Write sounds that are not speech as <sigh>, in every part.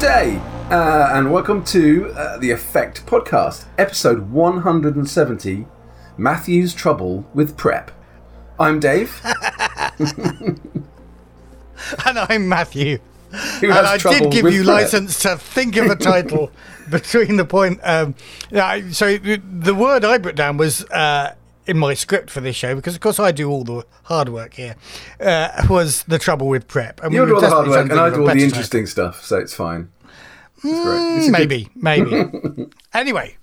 day, uh, and welcome to uh, the Effect Podcast, episode 170 Matthew's Trouble with Prep. I'm Dave. <laughs> and I'm Matthew. Who and I did give you prep. license to think of a title <laughs> between the point. Um, yeah, so the word I put down was uh, in my script for this show because, of course, I do all the hard work here. Uh, was the trouble with prep? And You we do all the hard work, and I do all the interesting stuff, so it's fine. It's great. It's a good- Maybe, maybe. <laughs> anyway,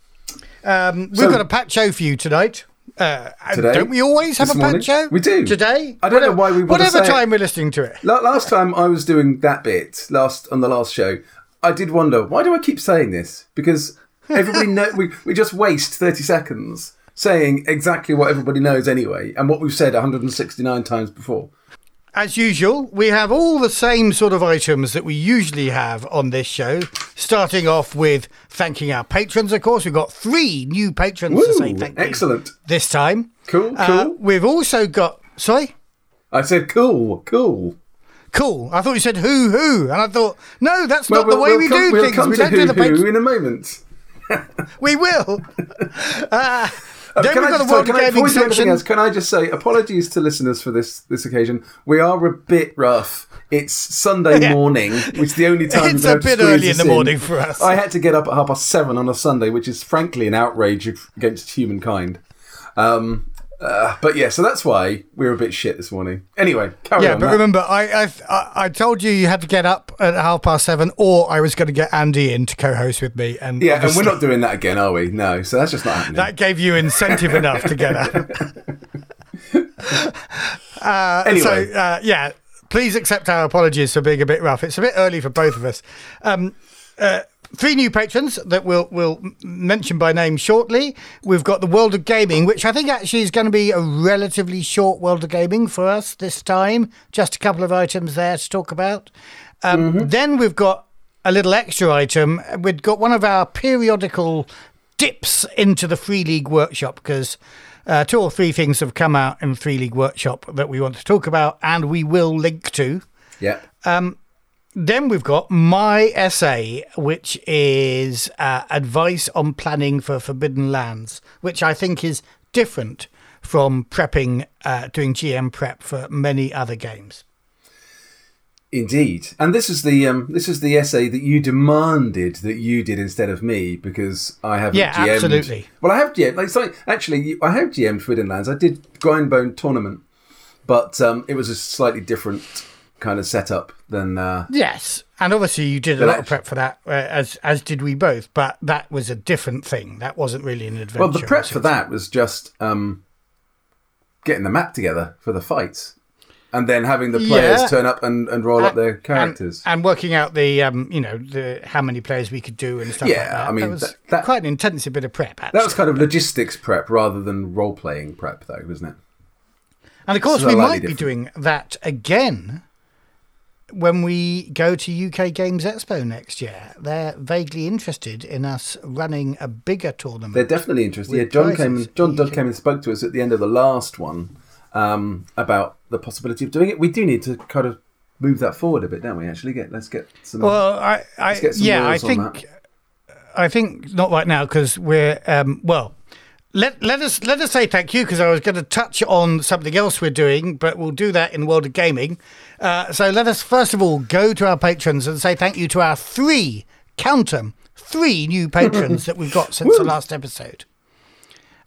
um, we've So- got a pat show for you tonight. Uh, Today? Don't we always have a morning? pat show? We do. Today? I don't know why we Whatever say it. time we're listening to it. La- Last time I was doing that bit, last on the last show, I did wonder why do I keep saying this? Because everybody <laughs> know we we just waste thirty seconds saying exactly what everybody knows anyway, and what we've said 169 times before. As usual, we have all the same sort of items that we usually have on this show. Starting off with thanking our patrons, of course. We've got three new patrons to say thank you excellent. this time. Cool, Uh, cool. we've also got. Sorry? I said cool, cool. Cool. I thought you said who who, and I thought no, that's Well, not the we'll- way we'll we come, do we'll things. come We to don't do the who patrons. in a moment. <laughs> We will. <laughs> Uh, Uh, then we've I got the just- world gaming before we do anything section. else, can I just say apologies to listeners for this this occasion? We are a bit rough. It's Sunday <laughs> Yeah. morning, which is the only time It's a bit early in the morning for us. I had to get up at half past seven on a Sunday, which is frankly an outrage against humankind. Um, uh, but yeah, so that's why we're a bit shit this morning. Anyway, carry Yeah, on. but Matt. remember, I, I I I told you you had to get up at half past seven, or I was going to get Andy in to co-host with me, and yeah, and we're not doing that again, are we? No, so that's just not happening. That gave you incentive enough to get up. <laughs> Uh, Anyway. So uh, yeah, please accept our apologies for being a bit rough. It's a bit early for both of us. Um, uh, three new patrons that we'll we'll mention by name shortly. We've got the World of Gaming, which I think actually is going to be a relatively short World of Gaming for us this time. Just a couple of items there to talk about. Um, Then we've got a little extra item. We've got one of our periodical dips into the Free League Workshop because uh, two or three things have come out in Free League Workshop that we want to talk about and we will link to. yeah. Then we've got my essay, which is uh, advice on planning for forbidden lands, which I think is different from prepping, uh, doing GM prep for many other games. Indeed, and this is the um, this is the essay that you demanded that you did instead of me because I haven't. Yeah, GM'd. absolutely. Well, I have GM. Like, actually, I have GM'd Forbidden Lands. I did Grindbone tournament, but um, it was a slightly different kind of setup than. Uh, Yes, and obviously you did a lot of prep for that, uh, as as did we both. But that was a different thing. That wasn't really an adventure. well, the prep for that was just um, getting the map together for the fights, and then having the players Yeah. turn up and, and roll up their characters. and, working out the um, you know the how many players we could do and stuff like Yeah, that. I mean, that was that- that- quite an intensive bit of prep. Actually. that was kind of logistics prep rather than role playing prep, though, wasn't it? and of course slightly we might be different. doing that again when we go to UK Games Expo next year. They're vaguely interested in us running a bigger tournament. They're definitely interested. Yeah, John came. And, John You came and spoke to us at the end of the last one um, about the possibility of doing it. We do need to kind of move that forward a bit, don't we? Actually, get let's get some. well, I, I yeah, I think I think not right now because we're um, well. Let, let us let us say thank you because I was going to touch on something else we're doing, but we'll do that in world of gaming. Uh, so let us first of all go to our patrons and say thank you to our three count them three new <laughs> patrons that we've got since the last episode,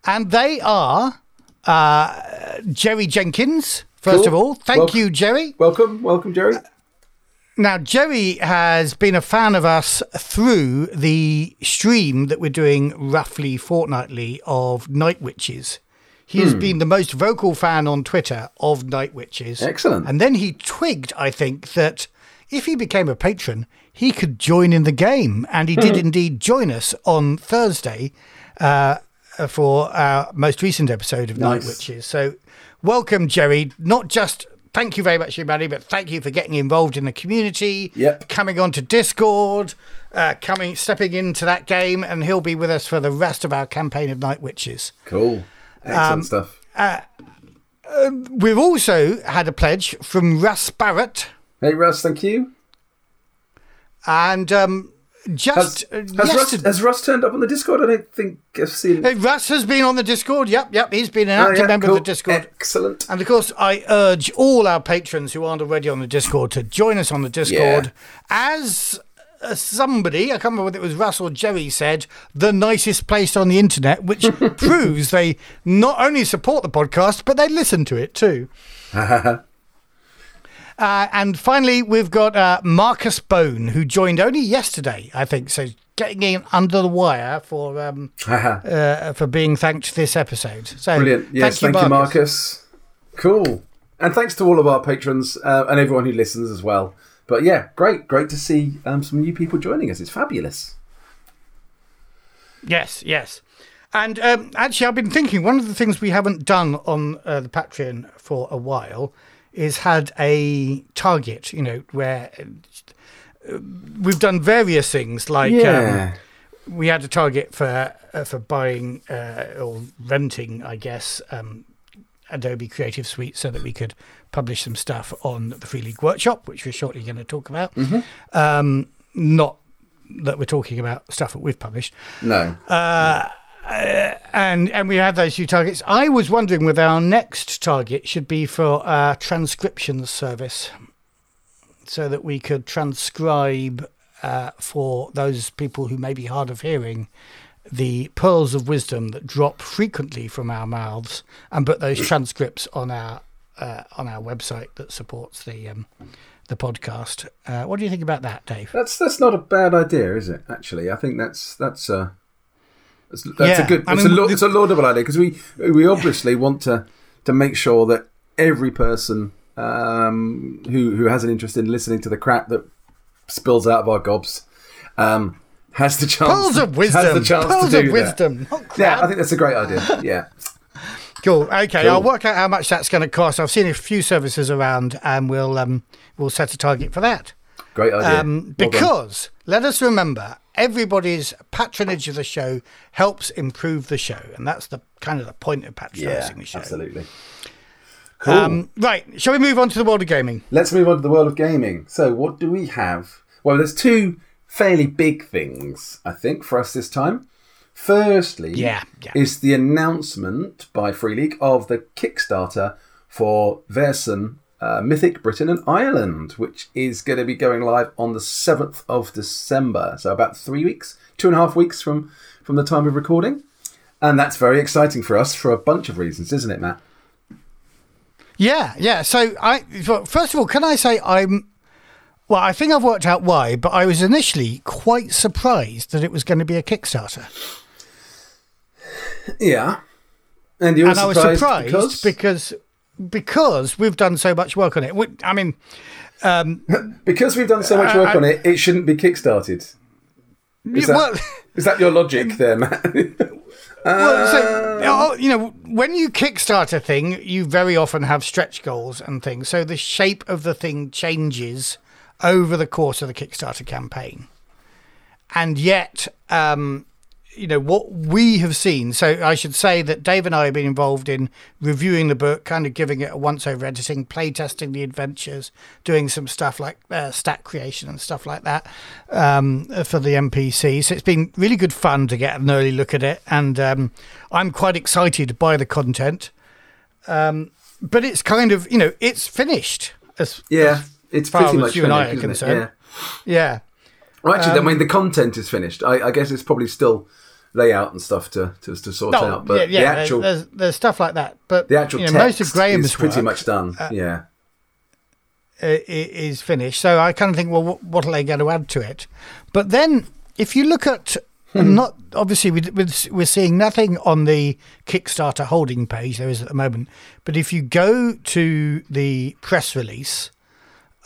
and they are uh, Jerry Jenkins. First Cool. of all, thank Welcome. you, Jerry. welcome, welcome, Jerry. Now, Jerry has been a fan of us through the stream that we're doing roughly fortnightly of Night Witches. He has hmm. been the most vocal fan on Twitter of Night Witches. Excellent. And then he twigged, I think, that if he became a patron, he could join in the game. And he did hmm. indeed join us on Thursday uh, uh, for our most recent episode of Night Witches. So, welcome, Jerry. Not just thank you very much, everybody, but thank you for getting involved in the community, Yep. coming onto Discord, uh, coming, stepping into that game, and he'll be with us for the rest of our campaign of Night Witches. Cool, excellent Um, stuff. We've also had a pledge from Russ Barrett. Hey, Russ, thank you. And um, just Has, uh, has, Russ, has Russ turned up on the Discord? I don't think I've seen. Uh, Russ has been on the Discord. Yep, yep. He's been an Oh, active yeah, member cool. of the Discord. Excellent. And of course, I urge all our patrons who aren't already on the Discord to join us on the Discord. As uh, somebody, I can't remember whether it was Russ or Jerry, said, the nicest place on the internet, which <laughs> proves they not only support the podcast, but they listen to it too. <laughs> Uh, and finally, we've got uh, Marcus Bone, who joined only yesterday, I think. So getting in under the wire for um, <laughs> uh, for being thanked this episode. So Brilliant. Yes, thank, you, Marcus. Cool. And thanks to all of our patrons uh, and everyone who listens as well. But yeah, great, great to see um, some new people joining us. It's fabulous. Yes, yes. And um, actually, I've been thinking one of the things we haven't done on uh, the Patreon for a while is had a target, you know, where uh, we've done various things like Yeah. um, we had a target for uh, for buying uh, or renting, I guess, um, Adobe Creative Suite so that we could publish some stuff on the Free League Workshop, which we're shortly going to talk about. Um, not that we're talking about stuff that we've published no. And and we had those few targets. I was wondering whether our next target should be for a transcription service, so that we could transcribe uh, for those people who may be hard of hearing the pearls of wisdom that drop frequently from our mouths, and put those transcripts on our uh, on our website that supports the um, the podcast. Uh, what do you think about that, Dave? That's that's not a bad idea, is it? Actually, I think that's that's a that's, that's Yeah, a good. I it's, mean, a it's a laudable idea because we we obviously want to to make sure that every person um, who who has an interest in listening to the crap that spills out of our gobs um, has the chance. Pearls of wisdom. Has the chance Pearls to do of wisdom. Yeah. I think that's a great idea. <laughs> Yeah, Cool. Okay, Cool. I'll work out how much that's going to cost. I've seen a few services around, and we'll um, we'll set a target for that. great idea. Um, Well because let us remember, everybody's patronage of the show helps improve the show, and that's the kind of the point of yeah, patronising the show. absolutely. Cool. Um, right, shall we move on to the world of gaming? Let's move on to the world of gaming. So, what do we have? Well, there's two fairly big things, I think, for us this time. Firstly, Yeah, yeah. is the announcement by Free League of the Kickstarter for Vaesen uh, Mythic Britain and Ireland, which is going to be going live on the 7th of December. So, about three weeks, two and a half weeks from, from the time of recording. And that's very exciting for us for a bunch of reasons, isn't it, Matt? Yeah, yeah. So I first of all, can I say I'm well, I think I've worked out why, but I was initially quite surprised that it was going to be a Kickstarter. Yeah. And you were and I was surprised, surprised because... because because we've done so much work on it. We, I mean, <laughs> Because we've done so much work I- on it, it shouldn't be kickstarted. Is that, well, is that your logic <laughs> there, Matt? well, Uh, so, oh, you know, when you kickstart a thing, you very often have stretch goals and things. So the shape of the thing changes over the course of the Kickstarter campaign. And yet, um, you know, what we have seen. So I should say that Dave and I have been involved in reviewing the book, kind of giving it a once over editing, play testing the adventures, doing some stuff like uh, stat creation and stuff like that um, for the NPC. So it's been really good fun to get an early look at it. And um, I'm quite excited by the content. Um, but it's kind of, you know, it's finished. As, yeah, it's far pretty as much you and I are concerned. Yeah. yeah. Well, actually, I mean, the content is finished. I, I guess it's probably still layout and stuff to, to, to sort No, out, but yeah, yeah, the actual there's, there's stuff like that. But the actual you know, most of Graham's is pretty work much done. yeah. uh, i- is finished. So I kind of think, well, what, are they going to add to it? But then, if you look at Hmm. not obviously we, we, we're seeing nothing on the Kickstarter holding page there is at the moment, but if you go to the press release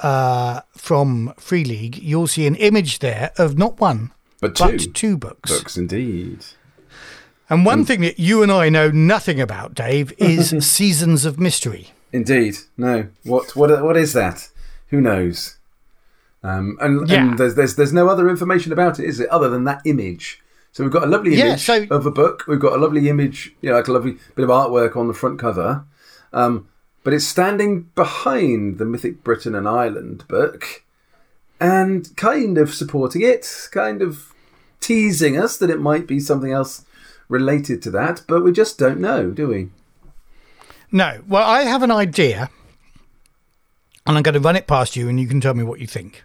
uh, from Free League, you'll see an image there of not one But two, but two books. books, indeed. And one thing that you and I know nothing about, Dave, is <laughs> Seasons of Mystery. Indeed. No. What what what is that? Who knows? Um, and, Yeah. and there's, there's there's no other information about it, is it? Other than that image. So we've got a lovely Yeah, image so- of a book. We've got a lovely image, you know, like a lovely bit of artwork on the front cover. Um, but it's standing behind the Mythic Britain and Ireland book, and kind of supporting it, kind of teasing us that it might be something else related to that, but we just don't know, do we? No. Well, I have an idea, and I'm going to run it past you, and you can tell me what you think.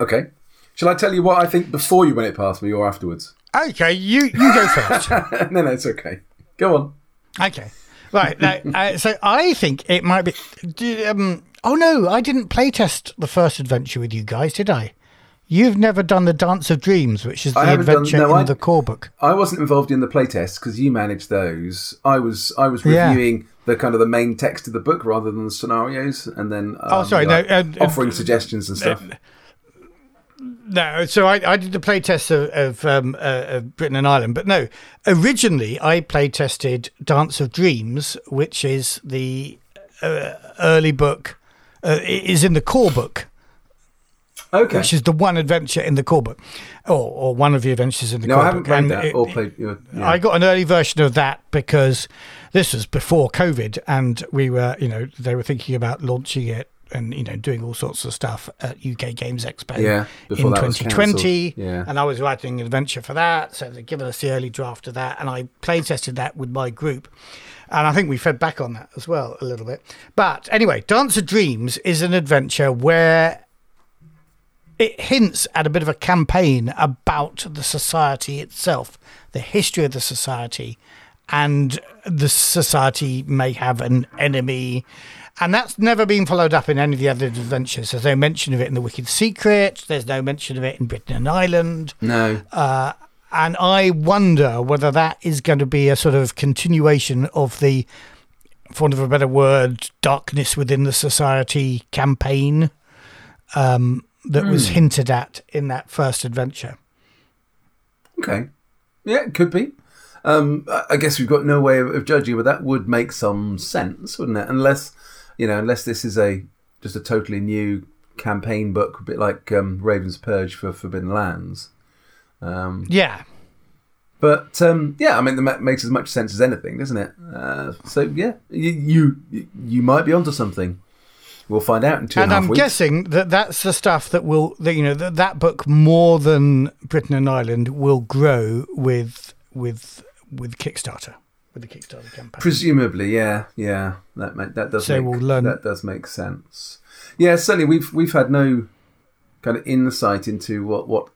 Okay. Shall I tell you what I think before you run it past me or afterwards? Okay, you you go first. <laughs> no, no, it's okay. Go on. okay. Right. Now, uh, so I think it might be. Um, oh no, I didn't playtest the first adventure with you guys, did I? You've never done the Dance of Dreams, which is the haven't done- adventure no, in I- the core book. I wasn't involved in the playtests because you managed those. I was I was Yeah. reviewing the kind of the main text of the book rather than the scenarios, and then um, Oh, sorry, no, like, uh, uh, offering suggestions and stuff. No, so I, I did the playtest of, of, um, uh, of Britain and Ireland, but no, originally I playtested Dance of Dreams, which is the uh, early book, uh, it is in the core book, Okay. which is the one adventure in the core book, or, or one of the adventures in the No, core I haven't book. played And that it- or played. Yeah. I got an early version of that because this was before COVID, and we were, you know, they were thinking about launching it and you know doing all sorts of stuff at UK Games Expo Yeah, in 2020. Yeah. And I was writing an adventure for that, so they've given us the early draft of that, and I play tested that with my group. And I think we fed back on that as well a little bit. But anyway, Dance of Dreams is an adventure where it hints at a bit of a campaign about the society itself, the history of the society, and the society may have an enemy. And that's never been followed up in any of the other adventures. There's no mention of it in The Wicked Secret. There's no mention of it in Britain and Ireland. no. Uh, and I wonder whether that is going to be a sort of continuation of the, for want of a better word, darkness within the society campaign um, that was hinted at in that first adventure. Okay. Yeah, it could be. Um, I- I guess we've got no way of, of judging, but that would make some sense, wouldn't it? Unless, you know, unless this is a just a totally new campaign book, a bit like um, Raven's Purge for Forbidden Lands. Um, Yeah. but um, yeah, I mean, that makes as much sense as anything, doesn't it? Uh, so yeah, you, you you might be onto something. We'll find out in two and and I'm weeks. guessing that that's the stuff that will, that, you know, that, that book more than Britain and Ireland will grow with with with Kickstarter, with the Kickstarter campaign. Presumably, yeah, yeah, that ma- that does So make, we'll learn- that does make sense. Yeah, certainly we've we've had no kind of insight into what what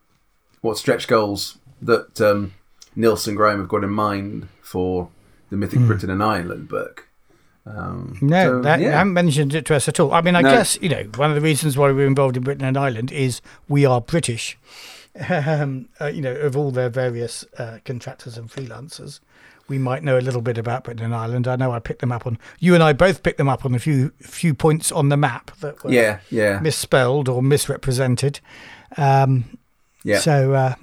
what stretch goals that um, Nils and Graham have got in mind for the Mythic Britain and Ireland book. Um, No, so, that, yeah. haven't mentioned it to us at all. I mean, I No. guess you know one of the reasons why we're involved in Britain and Ireland is we are British. <laughs> Um, uh, you know, of all their various uh, contractors and freelancers, we might know a little bit about Britain and Ireland. I know I picked them up on you and I both picked them up on a few few points on the map that were yeah, yeah, misspelled or misrepresented. Um, yeah. So uh,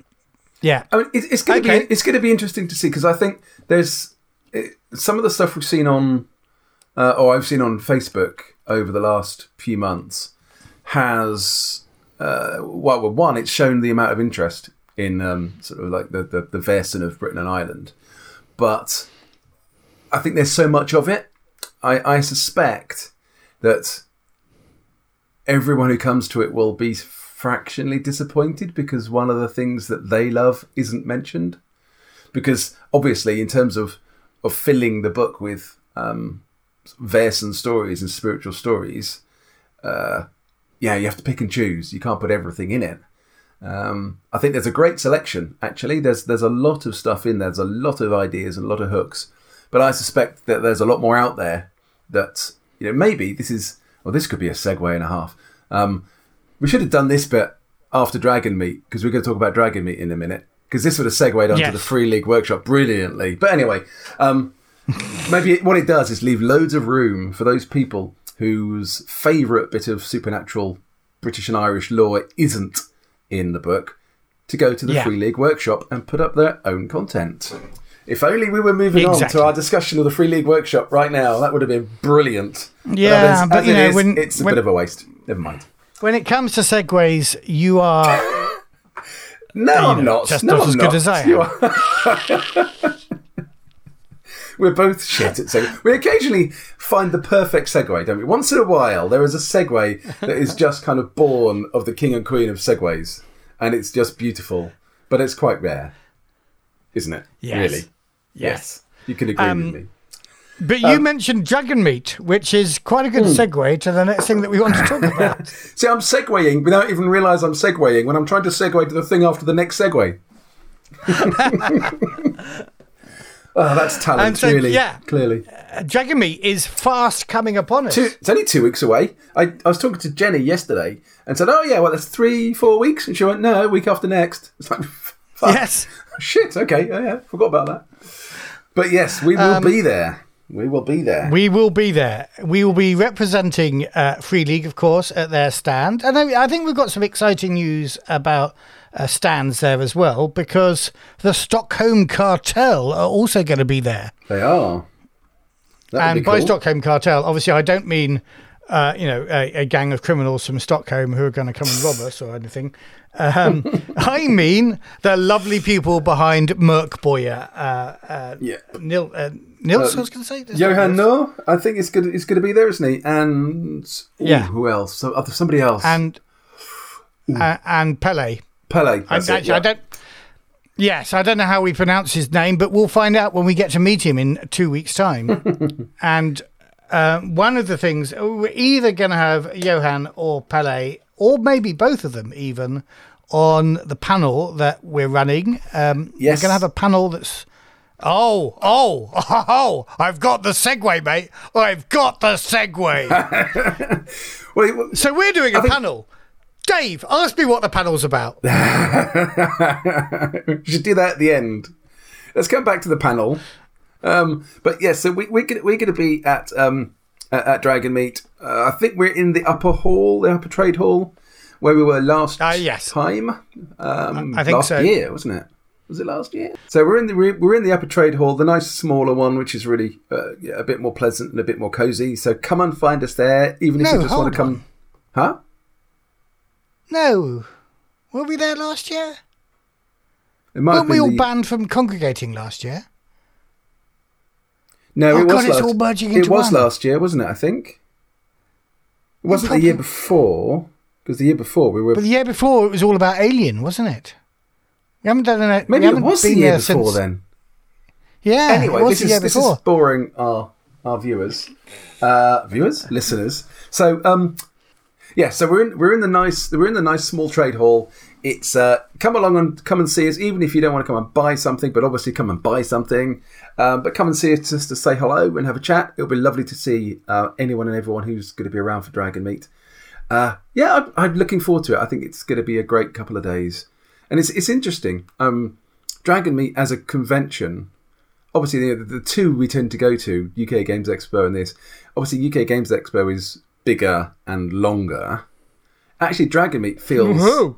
yeah, I mean, it, it's going to Okay. be it's going to be interesting to see because I think there's it, some of the stuff we've seen on, uh, or I've seen on Facebook over the last few months has, uh, well, one, it's shown the amount of interest in um, sort of like the the, the version of Britain and Ireland, but I think there's so much of it. I, I suspect that everyone who comes to it will be fractionally disappointed because one of the things that they love isn't mentioned. Because obviously, in terms of of filling the book with um, verse and stories and spiritual stories, uh, yeah, you have to pick and choose. You can't put everything in it. Um, I think there's a great selection. Actually, there's there's a lot of stuff in there. There's a lot of ideas and a lot of hooks. But I suspect that there's a lot more out there that you know maybe this is well this could be a segue and a half. Um, we should have done this bit after Dragon Meet because we're going to talk about Dragon Meet in a minute because this would have segued onto Yes. the Free League Workshop brilliantly. But anyway, um, <laughs> maybe it, what it does is leave loads of room for those people whose favourite bit of supernatural British and Irish lore isn't in the book to go to the Yeah. Free League Workshop and put up their own content. If only we were moving on to our discussion of the Free League Workshop right now, that would have been brilliant. Yeah, but, as you it know, is, when- it's a when- bit of a waste. Never mind. when it comes to segues, you are <laughs> No, I'm know, not. just no, not I'm as good as I You am. <laughs> we're both shit at segue. We occasionally find the perfect segue, don't we? Once in a while, there is a segue that is just kind of born of the king and queen of segues, and it's just beautiful. But it's quite rare, isn't it? Yes. Really? Yes. You can agree Um, with me. But you mentioned Dragon Meet, which is quite a good segue to the next thing that we want to talk about. <laughs> See, I'm segueing without even realise I'm segueing when I'm trying to segue to the thing after the next segue. <laughs> oh, that's talent, so, really. yeah. Clearly. Uh, Dragon Meet is fast coming upon us. Two, it's only two weeks away. I, I was talking to Jenny yesterday and said, "Oh yeah, well that's three, four weeks," and she went, "No, week after next." <laughs> It's like, fuck. Yes. shit. Okay, oh, yeah, forgot about that. But yes, we will be there. We will be there. Um, We will be there. We will be representing uh, Free League, of course, at their stand. And I, I think we've got some exciting news about uh, stands there as well, because the Stockholm Kartell are also going to be there. they are. That would and be by. Stockholm Kartell, obviously, I don't mean. Uh, you know, a, a gang of criminals from Stockholm who are going to come and rob us or anything. Um, <laughs> I mean the lovely people behind Morkborg. Uh, uh, Yeah. Nil, uh, Nils, I was going to say. That Johan? No, I think it's good. It's going to be there, isn't he? And ooh, Yeah. who else? So, somebody else. And, uh, and Pele. Pele. I, That's it, yeah. I don't. Yes, I don't know how we pronounce his name, but we'll find out when we get to meet him in two weeks' time. <laughs> and uh, one of the things we're either going to have Johan or Pele, or maybe both of them, even on the panel that we're running. Um, Yes. We're going to have a panel that's. Oh, oh, oh, <laughs> oh, I've got the segue, mate. I've got the segue. <laughs> Well, so we're doing a panel. Dave, ask me what the panel's about. <laughs> we should do that at the end. Let's come back to the panel. Um, but yes, so we, we're gonna, we're to be at um, at, at Dragon Meet. Uh, I think we're in the upper hall, the upper trade hall, where we were last Ah, yes. time. Um, I think last so. year, wasn't it? Was it last year? So we're in the we're in the upper trade hall, the nice smaller one, which is really uh, yeah, a bit more pleasant and a bit more cozy. So come and find us there, even if No, you just want to come. Huh? No. Were we there last year? It might Weren't we all the- banned from congregating last year? No, Oh, it was God, it's last. all merging it was one. last year, wasn't it? I think it wasn't the year probably- before because the year before we were. But the year before, it was all about Alien, wasn't it? We haven't done it. maybe it was the been year before since- then. Yeah. Anyway, this the is this is boring our our viewers, uh, viewers, listeners. So um, yeah, so we're in we're in the nice we're in the nice small trade hall. It's uh, come along and come and see us, even if you don't want to come and buy something, but obviously come and buy something. Um, but come and see us just to say hello and have a chat. It'll be lovely to see uh, anyone and everyone who's going to be around for Dragon Meet. Uh, yeah, I'm, I'm looking forward to it. I think it's going to be a great couple of days, and it's it's interesting. Um, Dragon Meet as a convention obviously the, the two we tend to go to UK Games Expo and this obviously UK Games Expo is bigger and longer actually Dragon Meet feels Woohoo.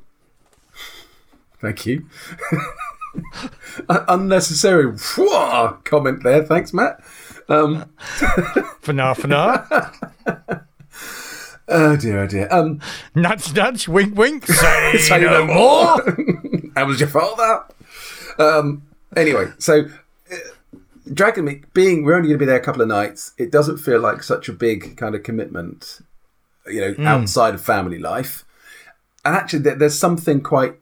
thank you <laughs> unnecessary comment there thanks Matt um, <laughs> For now, for now. oh dear oh dear um, nudge, nudge, wink, wink. Say, <laughs> Say no no more. how was your father um, anyway so Dragon Meet being we're only going to be there a couple of nights it doesn't feel like such a big kind of commitment you know outside of family life and actually there's something quite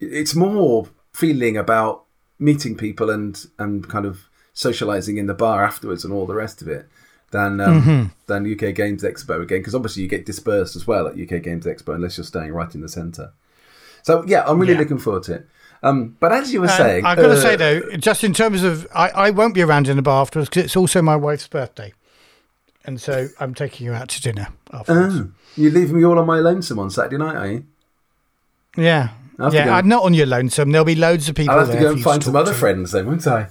it's more feeling about meeting people and and kind of socializing in the bar afterwards and all the rest of it than um, than UK Games Expo again because obviously you get dispersed as well at UK Games Expo unless you're staying right in the center. So yeah, I'm really Yeah. looking forward to it. Um, but as you were saying, I've got to uh, say though, just in terms of, I, I won't be around in the bar afterwards because it's also my wife's birthday, and so I'm taking you out to dinner afterwards. oh, you leaving me all on my lonesome on Saturday night, are you? yeah, yeah. I'm not on your lonesome. There'll be loads of people I'll have to go and find some other to. friends then, won't I?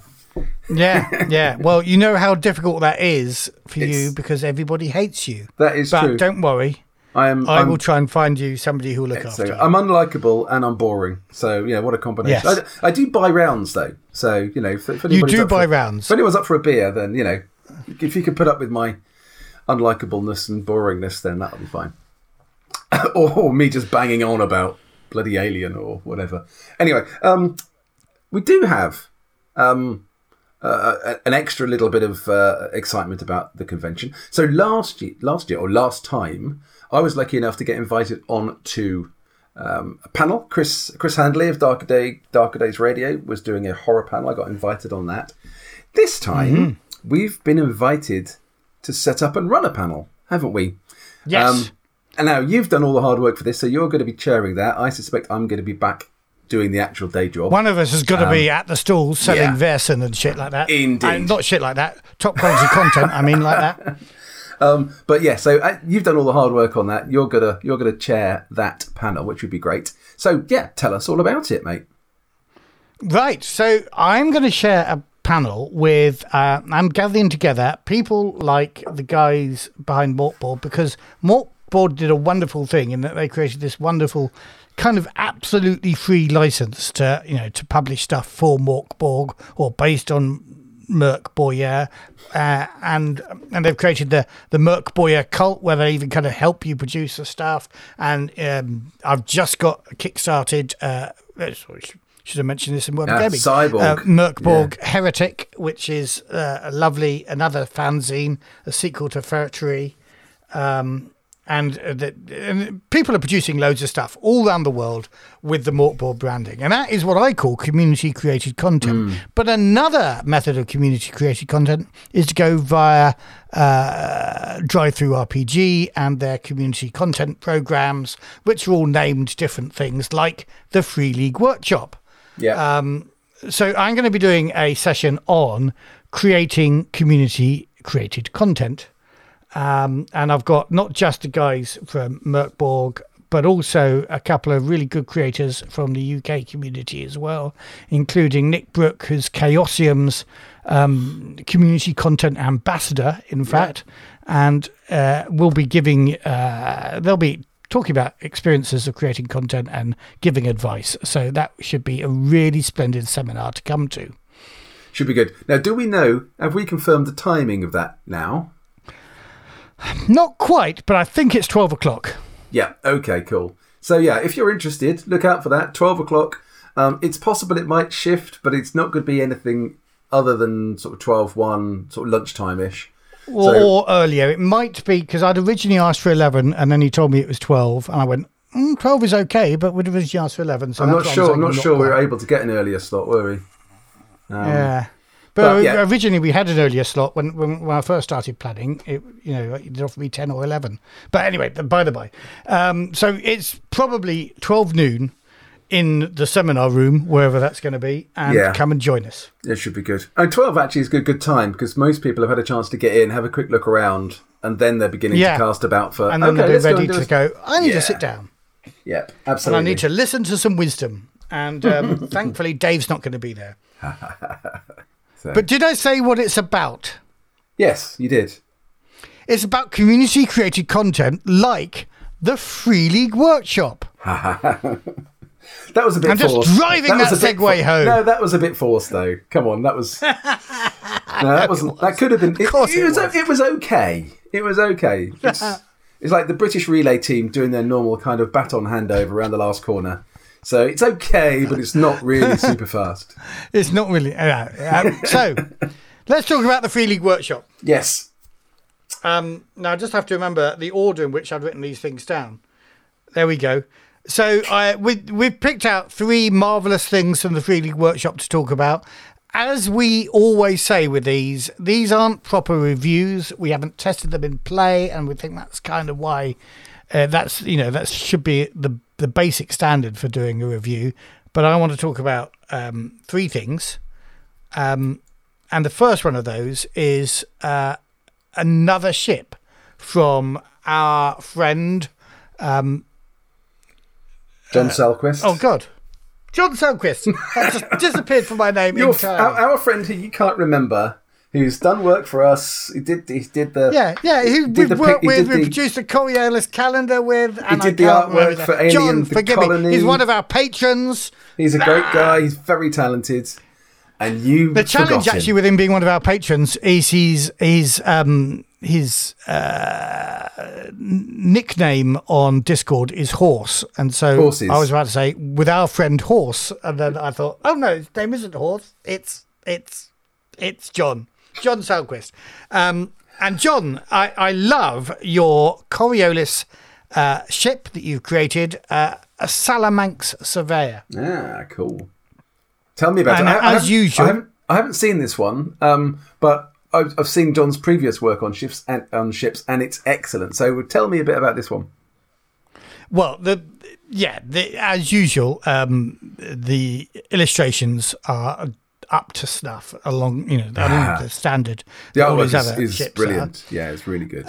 Yeah, <laughs> yeah. Well, you know how difficult that is for you because everybody hates you. That is But true. don't worry, I am. I I'm, will try and find you somebody who will look after you. I'm unlikable and I'm boring. So you know what a combination. Yes. I, I do buy rounds though. So you know, if, if You do buy for, rounds. If anyone's up for a beer, then you know, if you could put up with my unlikableness and boringness, then that'll be fine. <coughs> or me just banging on about bloody alien or whatever. Anyway, um, we do have um, uh, an extra little bit of uh, excitement about the convention. So last year, last year or last time, I was lucky enough to get invited on to um, a panel. Chris Chris Handley of Darker Day Darker Days Radio was doing a horror panel. I got invited on that. This time, mm-hmm. we've been invited to set up and run a panel, haven't we? Yes. Um, and now you've done all the hard work for this, so you're going to be chairing that. I suspect I'm going to be back doing the actual day job. One of us has got to um, be at the stalls selling yeah. Vaesen and shit like that. Indeed. And not shit like that. Top quality content, I mean, like that. <laughs> Um, but yeah, so uh, you've done all the hard work on that. You're gonna you're gonna chair that panel, which would be great. So yeah, tell us all about it, mate. Right. So I'm going to share a panel with uh, I'm gathering together people like the guys behind Morkborg because Morkborg did a wonderful thing in that they created this wonderful kind of absolutely free license to you know to publish stuff for Morkborg or based on Morkborg, uh, and and they've created the the Morkborg cult where they even kind of help you produce the stuff. And um, I've just got kickstarted. Uh, should have mentioned this in World uh, Gaming. Cyborg, uh, Morkborg yeah. Heretic, which is uh, a lovely another fanzine, a sequel to Feretory. Um, and, uh, the, and people are producing loads of stuff all around the world with the Morkborg branding, and that is what I call community created content. Mm. But another method of community created content is to go via uh, RPG and their community content programs, which are all named different things, like the Free League Workshop. Yeah. Um, so I'm going to be doing a session on creating community created content. Um, and I've got not just the guys from Morkborg, but also a couple of really good creators from the UK community as well, including Nick Brooke, who's Chaosium's um, community content ambassador, in fact, and uh, we'll be giving, uh, they'll be talking about experiences of creating content and giving advice. So that should be a really splendid seminar to come to. Should be good. Now, do we know, have we confirmed the timing of that now? Not quite, but I think it's 12 o'clock. Yeah, okay, cool. So, yeah, if you're interested, look out for that. 12 o'clock. Um, it's possible it might shift, but it's not going to be anything other than sort of 12 1, sort of lunchtime ish. Or, so, or, earlier. It might be because I'd originally asked for 11 and then he told me it was 12. And I went, mm, 12 is okay, but we'd originally asked for 11. So I'm not sure. I'm not sure we were able to get an earlier slot, were we? Um, yeah. But, but yeah. originally we had an earlier slot when, when, when I first started planning. It you know it offered me ten or eleven. But anyway, by the by, um, so it's probably twelve noon in the seminar room, wherever that's going to be, and yeah. come and join us. It should be good. And twelve actually is a good good time because most people have had a chance to get in, have a quick look around, and then they're beginning yeah. to cast about for. And then okay, they're ready go to go. I need yeah. to sit down. Yep, absolutely. And I need to listen to some wisdom. And um, <laughs> thankfully, Dave's not going to be there. <laughs> So. But did I say what it's about? Yes, you did. It's about community created content like the Free League Workshop. <laughs> that was a bit. I'm forced. just driving that, that segue home. No, that was a bit forced, though. Come on, that was. <laughs> no, that wasn't. That could have been. It, it, it, was, was. It was okay. It was okay. It's, <laughs> it's like the British relay team doing their normal kind of baton handover around the last corner. So it's okay, but it's not really <laughs> super fast. It's not really. Uh, uh, so let's talk about the Free League Workshop. Yes. Um, now, I just have to remember the order in which I've written these things down. There we go. So I, we, we've picked out three marvellous things from the Free League Workshop to talk about. As we always say with these, these aren't proper reviews. We haven't tested them in play, and we think that's kind of why uh, that's you know that should be the the basic standard for doing a review. But I want to talk about um, three things, um, and the first one of those is uh, another ship from our friend um, John uh, Selquist. Oh God, John Selquist just <laughs> disappeared from my name. Your, our, our, friend who you can't remember who's done work for us. He did. He did the. Yeah, yeah. Who we've the, worked with. We produced a Coriolis calendar with. And he did I the artwork for Alien John, forgive Colony. me. He's one of our patrons. He's a great guy. He's very talented. And you. The challenge actually with him being one of our patrons is he's he's um his uh, nickname on Discord is Horse, and so Horses. I was about to say with our friend Horse, and then I thought, oh no, his name isn't Horse. It's it's it's John, John Salquist. Um, and John, I, I love your Coriolis uh, ship that you've created, uh, a Salamanx Surveyor. Ah, cool. Tell me about And it. I, I as haven't- usual- I haven't, I haven't seen this one, um, but I've, I've seen John's previous work on ships and on ships, and it's excellent. So tell me a bit about this one. Well, the yeah, the, as usual, um, the illustrations are up to snuff along you know along the standard. The artwork is, is ships are. brilliant. Yeah, it's really good.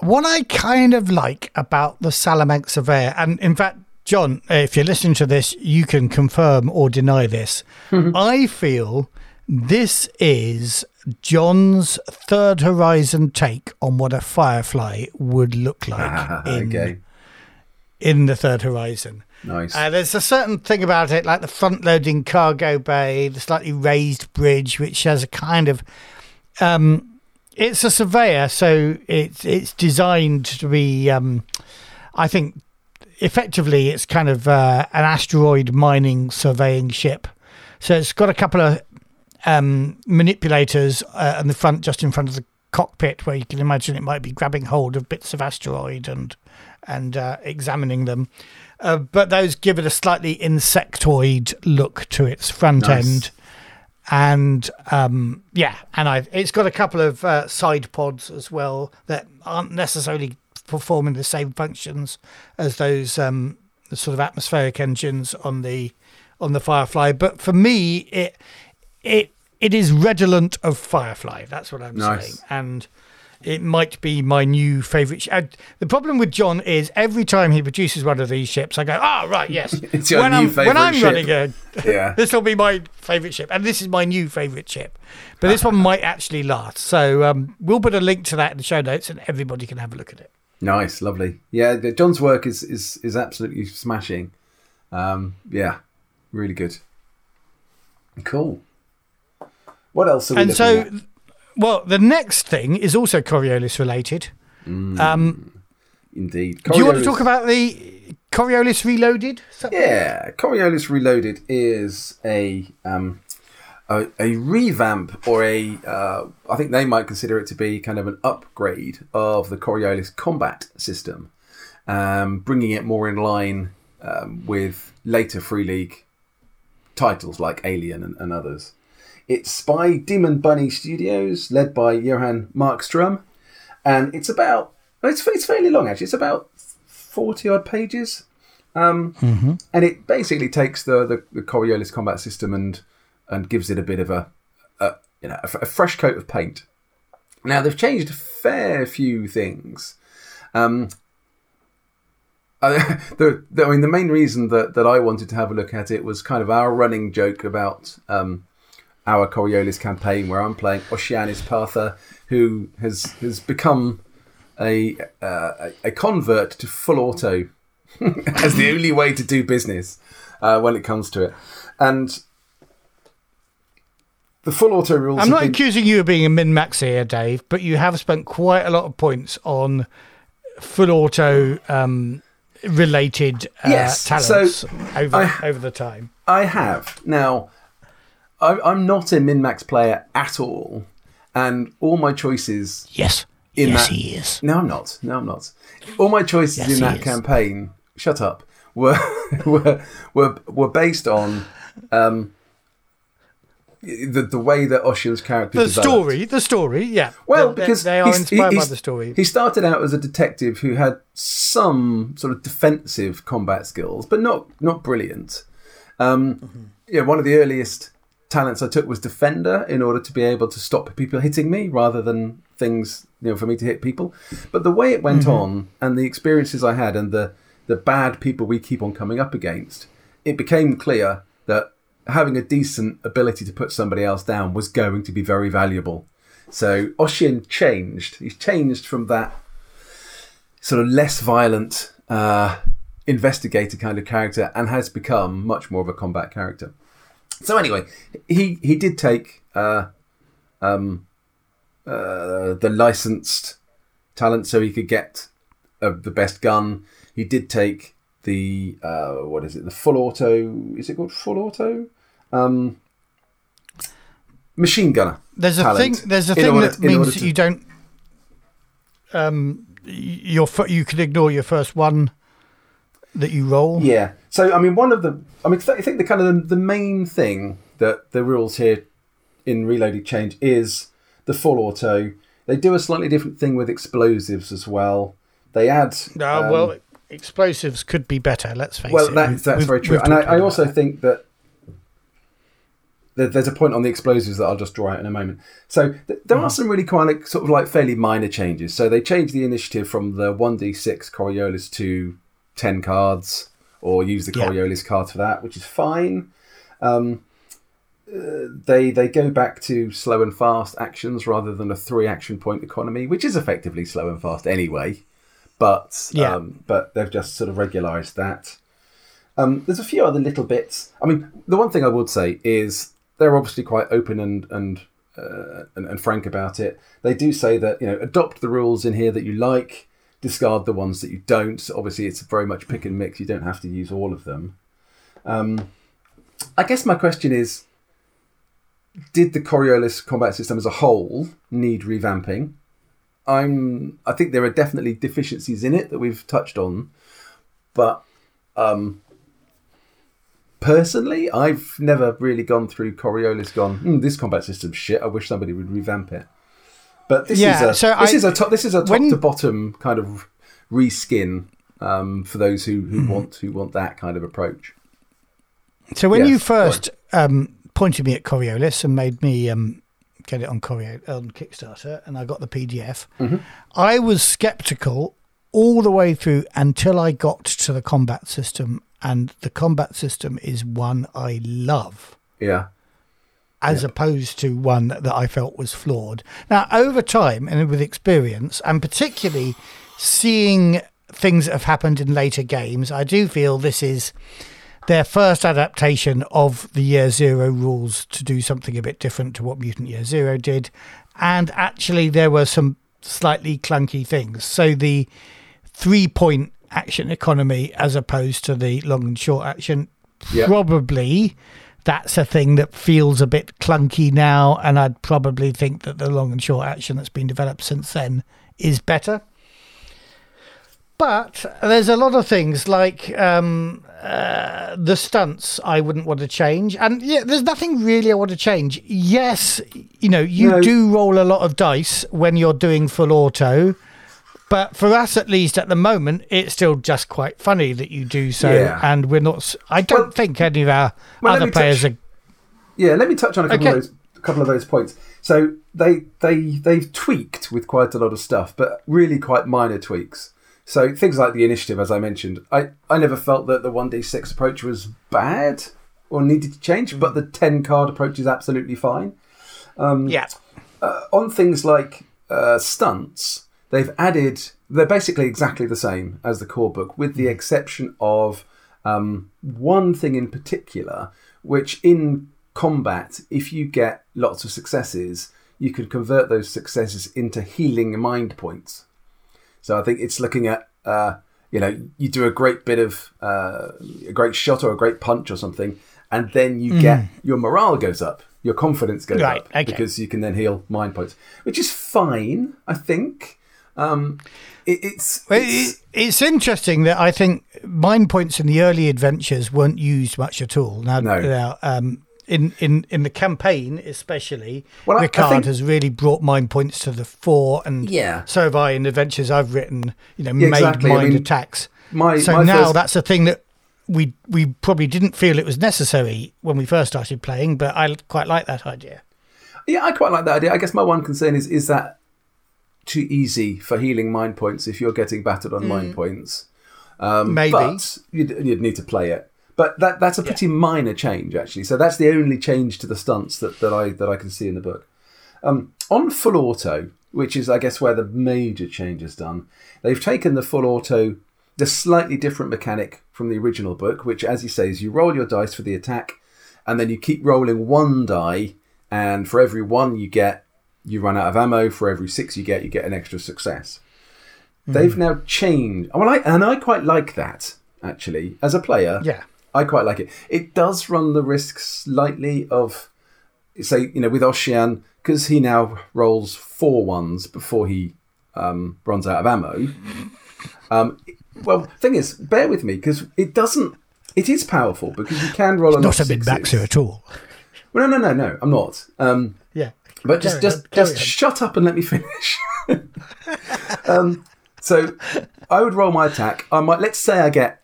What I kind of like about the Salamanca Surveyor, and in fact, John, if you're listening to this, you can confirm or deny this. <laughs> I feel this is John's third horizon take on what a Firefly would look like <laughs> Ah, in, okay, in the third horizon. Nice. Uh, there's a certain thing about it, like the front loading cargo bay, the slightly raised bridge, which has a kind of. Um, it's a surveyor, so it's it's designed to be. Um, I think effectively it's kind of uh, an asteroid mining surveying ship. So it's got a couple of um, manipulators uh, in the front, just in front of the cockpit, where you can imagine it might be grabbing hold of bits of asteroid and and uh, examining them. Uh, but those give it a slightly insectoid look to its front Nice. end. And um, yeah, and I it's got a couple of uh, side pods as well that aren't necessarily performing the same functions as those um, the sort of atmospheric engines on the on the Firefly. But for me, it it it is redolent of Firefly. That's what I'm Nice. saying, and it might be my new favorite. Sh- the problem with John is every time he produces one of these ships, I go, "Oh, right, yes." <laughs> It's your when new I'm, favourite when I'm ship. running a, Yeah. <laughs> this will be my favorite ship, and this is my new favorite ship. But this one might actually last. So um, we'll put a link to that in the show notes, and everybody can have a look at it. Nice, lovely. Yeah, John's work is is is absolutely smashing. Um, yeah, really good. Cool. What else are we and looking so, at? Well, the next thing is also Coriolis related. Um, Indeed. do you want to talk about the Coriolis Reloaded? Yeah, Coriolis Reloaded is a um, a, a revamp or a uh, I think they might consider it to be kind of an upgrade of the Coriolis combat system, um, bringing it more in line um, with later Free League titles like Alien and, and others. It's by Demon Bunny Studios, led by Johan Markstrom, and it's about it's it's fairly long actually. It's about forty odd pages and it basically takes the, the, the Coriolis combat system and and gives it a bit of a, a you know a, f- a fresh coat of paint. Now they've changed a fair few things. Um, <laughs> I, the, the, I mean, the main reason that, that I wanted to have a look at it was kind of our running joke about um, our Coriolis campaign, where I'm playing Oceanis Partha, who has has become a uh, a, convert to full auto <laughs> as the only way to do business uh, when it comes to it. And the full auto rules. I'm not been- accusing you of being a min max here, Dave, but you have spent quite a lot of points on full auto um, related uh, Yes, talents so over I- over the time. I have now. I, I'm not a min max player at all, and all my choices Yes, in yes, that. he is. No, I'm not. No, I'm not. All my choices Yes, in he that is. campaign. Shut up. Were <laughs> were were, were based on. Um, the, the way that Ocean's character The developed. story, the story, yeah. Well, They- they- because they are he's- inspired by the story. He started out as a detective who had some sort of defensive combat skills, but not not brilliant. Um, Mm-hmm. Yeah, one of the earliest talents I took was defender in order to be able to stop people hitting me rather than things you know for me to hit people. But the way it went Mm-hmm. on and the experiences I had and the the bad people we keep on coming up against, it became clear that having a decent ability to put somebody else down was going to be very valuable. So Oshin changed. He's changed from that sort of less violent uh, investigator kind of character and has become much more of a combat character. So anyway, he he did take uh, um, uh, the licensed talent so he could get uh, the best gun. He did take the uh, what is it? The full auto. Is it called full auto? Um, machine gunner. There's a thing. There's a thing that order means to- you don't. Um, your you can ignore your first one that you roll. Yeah. So I mean, one of the I mean, I think the kind of the, the main thing that the rules here in Reloaded change is the full auto. They do a slightly different thing with explosives as well. They add. Uh, um, well, explosives could be better. Let's face well, it. that's, We've- that's we've- very true. And I, I also that. think that there's a point on the explosives that I'll just draw out in a moment. So th- there Mm-hmm. are some really quite of sort of like fairly minor changes. So they changed the initiative from the 1d6 Coriolis to 10 cards, or use the Yeah. Coriolis card for that, which is fine. Um, uh, they they go back to slow and fast actions rather than a three action point economy, which is effectively slow and fast anyway. But Yeah. um, but they've just sort of regularised that. Um, there's a few other little bits. I mean, the one thing I would say is they're obviously quite open and and, uh, and and frank about it. They do say that you know adopt the rules in here that you like, discard the ones that you don't. Obviously, it's very much pick and mix. You don't have to use all of them. Um, I guess my question is: Did the Coriolis combat system as a whole need revamping? I'm. I think there are definitely deficiencies in it that we've touched on, but um, personally, I've never really gone through Coriolis. Gone, hmm, this combat system's shit. I wish somebody would revamp it. But this Yeah, is a so this I- is a top this is a top when- to bottom kind of reskin um, for those who, who Mm-hmm. want who want that kind of approach. So when Yes, you first um, pointed me at Coriolis and made me um, get it on Corio on Kickstarter, and I got the PDF, Mm-hmm. I was skeptical all the way through until I got to the combat system, and the combat system is one I love. Yeah, As opposed to one that I felt was flawed. Now, over time and with experience, and particularly seeing things that have happened in later games, I do feel this is their first adaptation of the Year Zero rules to do something a bit different to what Mutant Year Zero did. And actually, there were some slightly clunky things. So the three point action economy as opposed to the long and short action, Yeah. probably that's a thing that feels a bit clunky now. And I'd probably think that the long and short action that's been developed since then is better. But there's a lot of things like um, uh, the stunts I wouldn't want to change, and yeah, there's nothing really I want to change. Yes, you know you No. do roll a lot of dice when you're doing full auto, but for us at least at the moment, it's still just quite funny that you do so, Yeah. and we're not. I don't Well- think any of our Well, other players touch- are. yeah. Let me touch on a couple Okay. of those a couple of those points. So they they they've tweaked with quite a lot of stuff, but really quite minor tweaks. So things like the initiative, as I mentioned, I, I never felt that the one d six approach was bad or needed to change, but the ten card approach is absolutely fine. Yeah, on things like uh, stunts, they've added. They're basically exactly the same as the core book, with the exception of um, one thing in particular, which in combat, if you get lots of successes, you can convert those successes into healing mind points. So I think it's looking at. Uh, you know, you do a great bit of uh, a great shot or a great punch or something, and then you get your morale goes up, your confidence goes Right, up okay. because you can then heal mind points, which is fine, I think. Um, it, it's, it's it's interesting that I think mind points in the early adventures weren't used much at all. Now, No. now um, in, in, in the campaign, especially, Well, I- I Ricard think- has really brought mind points to the fore, and Yeah. so have I in adventures I've written. You know, Yeah, made exactly. I mind mean, attacks. my so my now first- that's a thing that we we probably didn't feel it was necessary when we first started playing, but I quite like that idea. yeah, I quite like that idea. I guess my one concern is is that too easy for healing mind points if you're getting battered on mind points. Um, Maybe. but you'd, you'd need to play it. But that that's a pretty minor change actually. So that's the only change to the stunts that, that I that I can see in the book. Um, on full auto, which is I guess where the major change is done, they've taken the full auto, the slightly different mechanic from the original book, which as you say is you roll your dice for the attack, and then you keep rolling one die, and for every one you get, you run out of ammo. For every six you get, you get an extra success. They've now changed. Well, I and I quite like that actually as a player. Yeah. I quite like it. It does run the risk slightly of say you know with Ocean because he now rolls four ones before he um, runs out of ammo. Um, well, thing is, bear with me because it doesn't. It is powerful because you can roll a Not a mid maxer at all. Well, no, no, no, no. I'm not. Um, Yeah. But just, Carry just, on, just on. shut up and let me <laughs> finish. um, so, I would roll my attack. I might. Let's say I get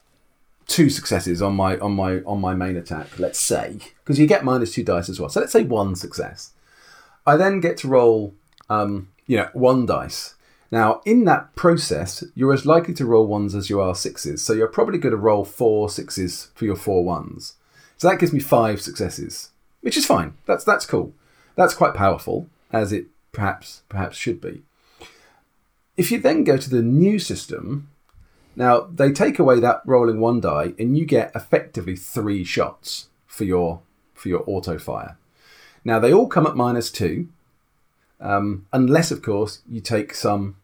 two successes on my on my on my main attack. Let's say because you get minus two dice as well. So let's say one success. I then get to roll, um, you know, one dice. Now, in that process, you're as likely to roll ones as you are sixes. So you're probably going to roll four sixes for your four ones. So that gives me five successes, which is fine. That's that's cool. That's quite powerful, as it perhaps perhaps should be. If you then go to the new system, now they take away that rolling one die, and you get effectively three shots for your for your auto fire. Now they all come at minus two, um, unless of course you take some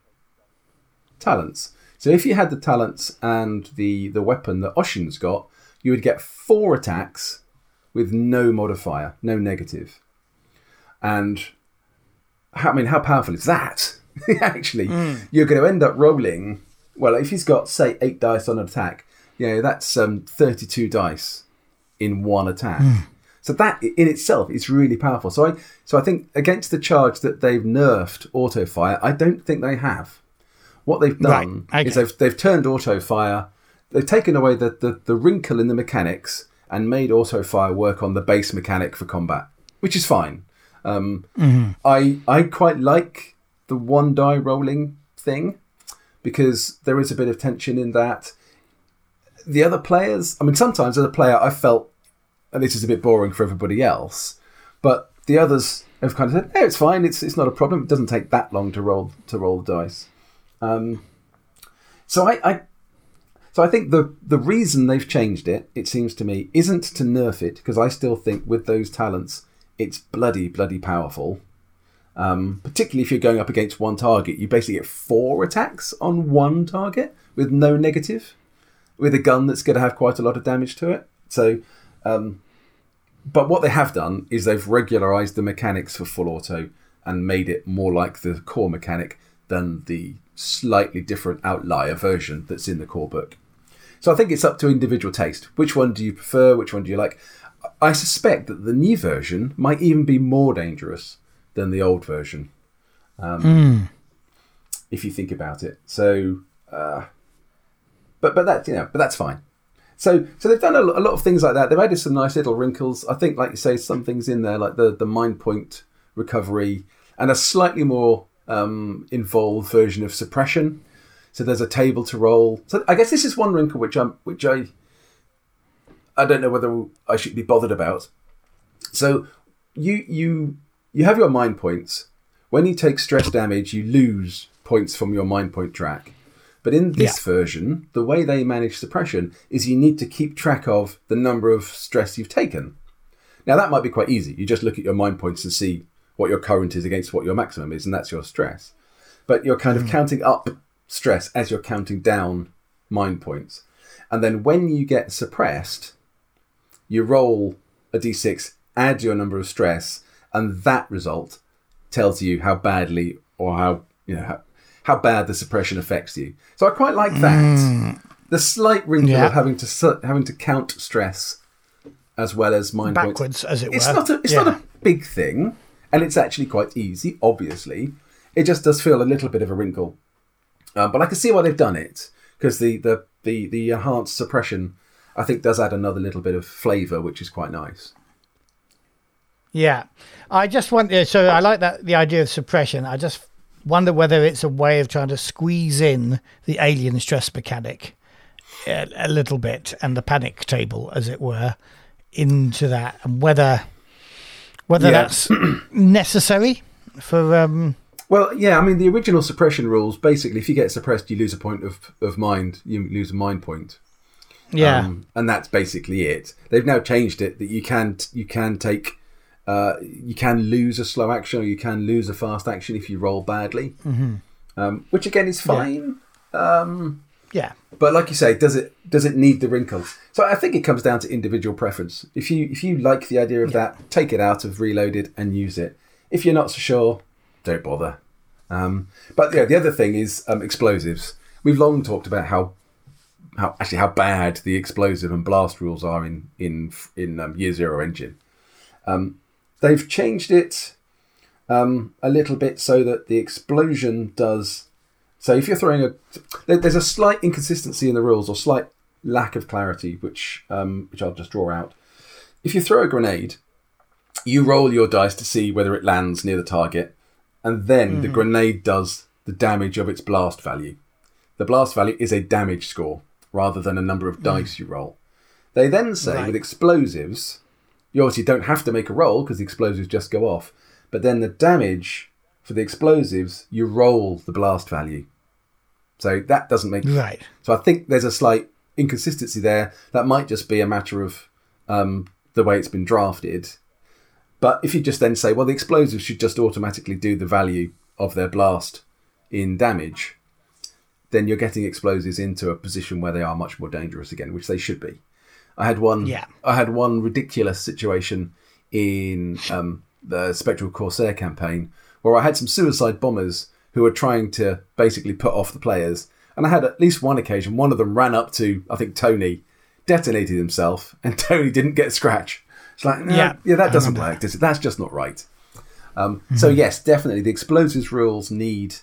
talents. So if you had the talents and the the weapon that Oshin's got, you would get four attacks with no modifier, no negative. And how, I mean, how powerful is that? <laughs> Actually, you're going to end up rolling. Well, if he's got say eight dice on an attack, you know that's um, thirty-two dice in one attack. So that in itself is really powerful. So I, so I think against the charge that they've nerfed auto fire, I don't think they have. What they've done Right, is they've they've turned auto fire. They've taken away the, the, the wrinkle in the mechanics and made auto fire work on the base mechanic for combat, which is fine. Um, I I quite like the one die rolling thing because there is a bit of tension in that. The other players, I mean, sometimes as a player, I felt, and this is a bit boring for everybody else, but the others have kind of said, "Hey, it's fine. It's it's not a problem. It doesn't take that long to roll to roll the dice." Um, so I, I so I think the the reason they've changed it, it seems to me, isn't to nerf it because I still think with those talents, it's bloody bloody powerful. Um, particularly if you're going up against one target, you basically get four attacks on one target with no negative, with a gun that's going to have quite a lot of damage to it. So, um, but what they have done is they've regularized the mechanics for full auto and made it more like the core mechanic than the slightly different outlier version that's in the core book. So I think it's up to individual taste. Which one do you prefer? Which one do you like? I suspect that the new version might even be more dangerous than the old version, um, if you think about it. So, uh, but but that you know, but that's fine. So so they've done a, a lot of things like that. They've added some nice little wrinkles. I think, like you say, some things in there like the the mind point recovery and a slightly more um, involved version of suppression. So there's a table to roll. So I guess this is one wrinkle which I'm which I I don't know whether I should be bothered about. So you you you have your mind points. When you take stress damage, you lose points from your mind point track. But in this version, the way they manage suppression is you need to keep track of the number of stress you've taken. Now that might be quite easy. You just look at your mind points and see what your current is against what your maximum is, and that's your stress. But you're kind of hmm. counting up stress as you're counting down mind points. And then when you get suppressed, you roll a d6, add your number of stress, and that result tells you how badly or how you know how, how bad the suppression affects you. So I quite like that. The slight wrinkle Yeah. of having to having to count stress as well as mind points. Backwards, as it were. It's not a it's Yeah. not a big thing, and it's actually quite easy. Obviously, it just does feel a little bit of a wrinkle. Um, but I can see why they've done it because the, the the the enhanced suppression, I think, does add another little bit of flavour, which is quite nice. Yeah, I just wonder. So I like that the idea of suppression. I just wonder whether it's a way of trying to squeeze in the alien stress mechanic a, a little bit and the panic table, as it were, into that, and whether whether that's <clears throat> necessary for. um Well, yeah, I mean, the original suppression rules basically, if you get suppressed, you lose a point of, of mind, you lose a mind point. Yeah, Um, and that's basically it. They've now changed it that you can you can take uh, you can lose a slow action or you can lose a fast action if you roll badly, mm-hmm. um, which again is fine. Um, Yeah. But like you say, does it does it need the wrinkles? So I think it comes down to individual preference. If you if you like the idea of that, take it out of Reloaded and use it. If you're not so sure, don't bother. Um, but yeah, the other thing is um, explosives. We've long talked about how how actually how bad the explosive and blast rules are in in in um, Year Zero engine. Um, they've changed it um, a little bit so that the explosion does. So if you're throwing a, there- there's a slight inconsistency in the rules or slight lack of clarity, which um, which I'll just draw out. If you throw a grenade, you roll your dice to see whether it lands near the target, and then the grenade does the damage of its blast value. The blast value is a damage score rather than a number of dice you roll. They then say Right. with explosives, you obviously don't have to make a roll because the explosives just go off. But then the damage for the explosives, you roll the blast value. So that doesn't make Right. so I think there's a slight inconsistency there. That might just be a matter of um, the way it's been drafted. But if you just then say, well, the explosives should just automatically do the value of their blast in damage, then you're getting explosives into a position where they are much more dangerous again, which they should be. I had one. Yeah. I had one ridiculous situation in um, the Spectral Corsair campaign where I had some suicide bombers who were trying to basically put off the players, and I had at least one occasion. One of them ran up to I think Tony, detonated himself, <laughs> and Tony didn't get a scratch. It's like, no, Yeah, yeah, that doesn't work. Does it? That's just not right. Um, So yes, definitely the explosives rules need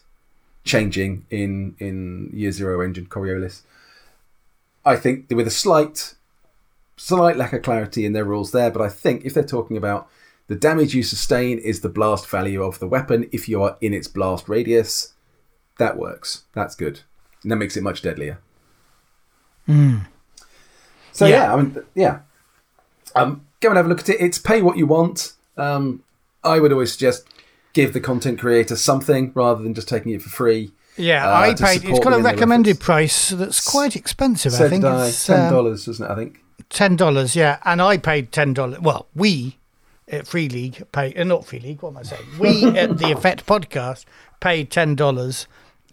changing in in Year Zero engine Coriolis. I think with a slight slight lack of clarity in their rules there, but I think if they're talking about the damage you sustain is the blast value of the weapon if you are in its blast radius, that works. That's good. And that makes it much deadlier. So Yeah. yeah. I mean yeah. Um, go and have a look at it. It's pay what you want. Um, I would always suggest give the content creator something rather than just taking it for free. Yeah, uh, I paid. It's got a recommended price that's quite expensive. So I think I. it's Ten um, dollars, wasn't it? I think. ten dollars. Yeah, and I paid ten dollars. Well, we at Free League pay. Uh, not Free League. What am I saying? We <laughs> at the Effect Podcast paid ten dollars.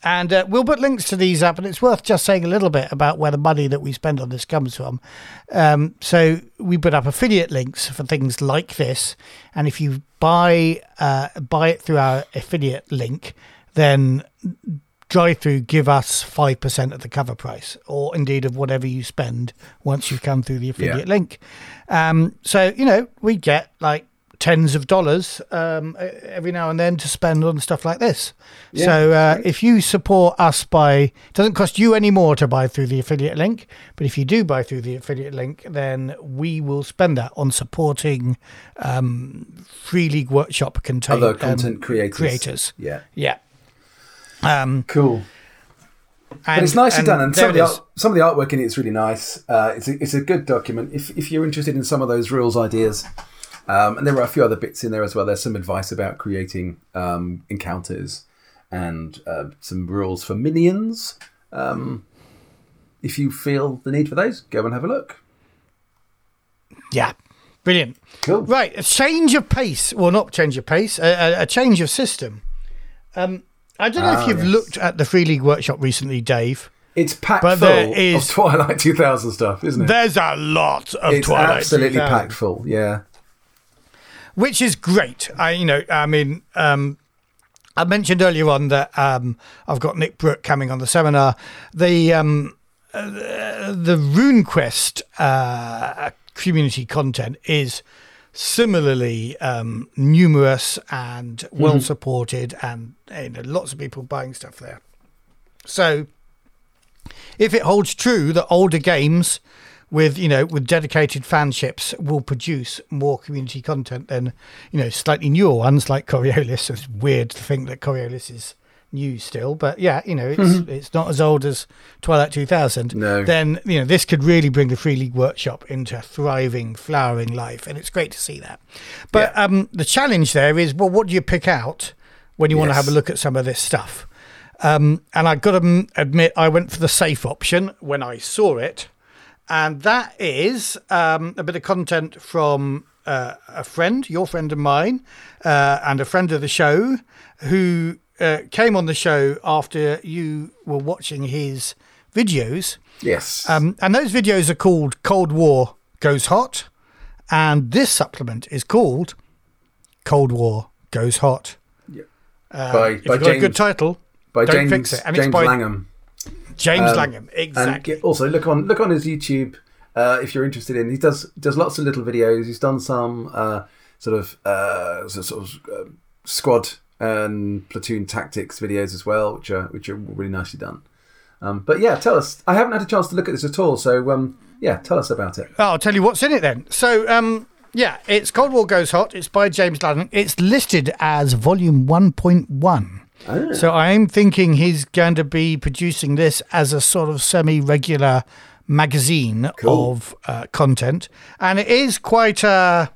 And uh, we'll put links to these up, and it's worth just saying a little bit about where the money that we spend on this comes from. Um, so we put up affiliate links for things like this, and if you buy uh, buy it through our affiliate link, then DriveThru give us 5% of the cover price or indeed of whatever you spend once you've come through the affiliate Yeah. link um, so you know we get like tens of dollars um, every now and then to spend on stuff like this Yeah, so uh, great. if you support us by it doesn't cost you any more to buy through the affiliate link but if you do buy through the affiliate link then we will spend that on supporting um, free league workshop contain Other content creators. creators Yeah. yeah um, Cool. and, But it's nicely done, and some of, the art, some of the artwork in it is really nice. Uh, it's, a, it's a good document. If, if you're interested in some of those rules ideas, um, and there are a few other bits in there as well. There's some advice about creating um, encounters and uh, some rules for minions. Um, if you feel the need for those, go and have a look. Yeah, brilliant. Cool. Right, a change of pace. Well, not change of pace, a, a, change of system. Um, I don't know Ah, if you've yes. looked at the Free League Workshop recently, Dave. It's packed But full there is- of Twilight 2000 stuff, isn't it? There's a lot of it's Twilight. It's absolutely 2000, packed full. Yeah. Which is great. I, you know, I mean, um, I mentioned earlier on that um, I've got Nick Brooke coming on the seminar. The um, uh, the RuneQuest uh, community content is similarly um, numerous and well supported, and you know, lots of people buying stuff there. So, if it holds true that older games with you know with dedicated fanships will produce more community content than you know slightly newer ones like Coriolis. It's weird to think that Coriolis is new still, but yeah, you know it's it's not as old as Twilight 2000. No. Then you know this could really bring the Free League Workshop into thriving, flowering life, and it's great to see that. But Yeah. um, the challenge there is, well, what do you pick out when you want to have a look at some of this stuff? Um, and I've got to admit, I went for the safe option when I saw it, and that is um, a bit of content from uh, a friend, your friend of mine, uh, and a friend of the show, who uh, came on the show after you were watching his videos. Yes. Um, and those videos are called Cold War Goes Hot. And this supplement is called Cold War Goes Hot. Yeah. Uh, By- if by you've got a good title, by don't James, fix it. And it's James by- Langham. James Um, Langham. Exactly. get- also look on look on his YouTube uh, if you're interested in. He does does lots of little videos. He's done some uh, sort of uh, sort of uh, squad and platoon tactics videos as well, which are which are really nicely done. Um, but yeah, tell us. I haven't had a chance to look at this at all, so um, yeah, tell us about it. Oh, I'll tell you what's in it then. So, um, yeah, it's Cold War Goes Hot. It's by James Langham. It's listed as volume 1.1. Ah. So I'm thinking he's going to be producing this as a sort of semi-regular magazine Cool. of uh, content, and it is quite a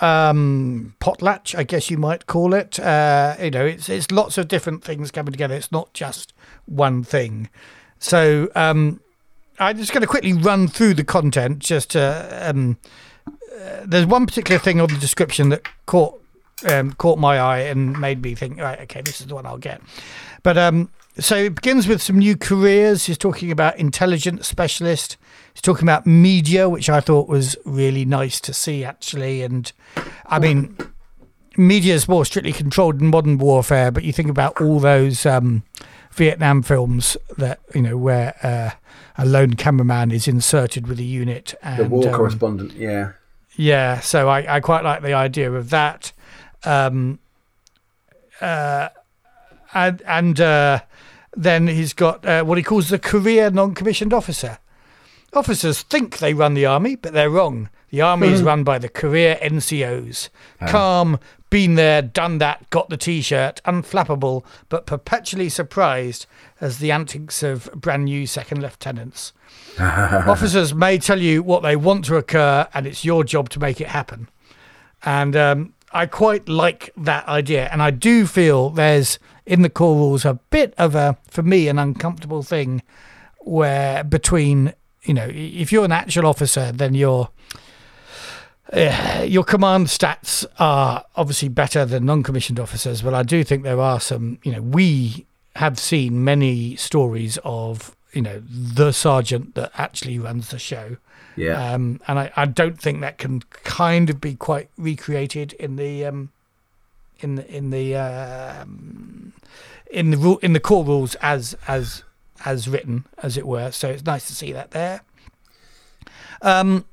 um, potlatch, I guess you might call it. Uh, you know, it's it's lots of different things coming together. It's not just one thing. So um, I'm just going to quickly run through the content. Just to, um, uh, there's one particular thing on the description that caught um, caught my eye and made me think, right, okay, this is the one I'll get. But um, so it begins with some new careers. He's talking about intelligence specialist. He's talking about media, which I thought was really nice to see, actually. And I mean, media is more strictly controlled in modern warfare, but you think about all those um, Vietnam films that you know where uh, a lone cameraman is inserted with a unit. And, The war um, correspondent, yeah. yeah, so I, I quite like the idea of that. Um, uh, and and uh, then he's got uh, what he calls the career non-commissioned officer. Officers think they run the army, but they're wrong. The army is run by the career NCOs. Calm, been there, done that, got the T-shirt, unflappable, but perpetually surprised as the antics of brand new second lieutenants. <laughs> Officers may tell you what they want to occur, and it's your job to make it happen. And um, I quite like that idea. And I do feel there's in the core rules a bit of a, for me, an uncomfortable thing where between, you know, if you're an actual officer, then your uh, your command stats are obviously better than non-commissioned officers, but I do think there are some. You know, we have seen many stories of you know the sergeant that actually runs the show, Yeah. um, and I, I don't think that can kind of be quite recreated in the um, in the in the um, in the rule in the core rules as as as written, as it were. So it's nice to see that there. Um,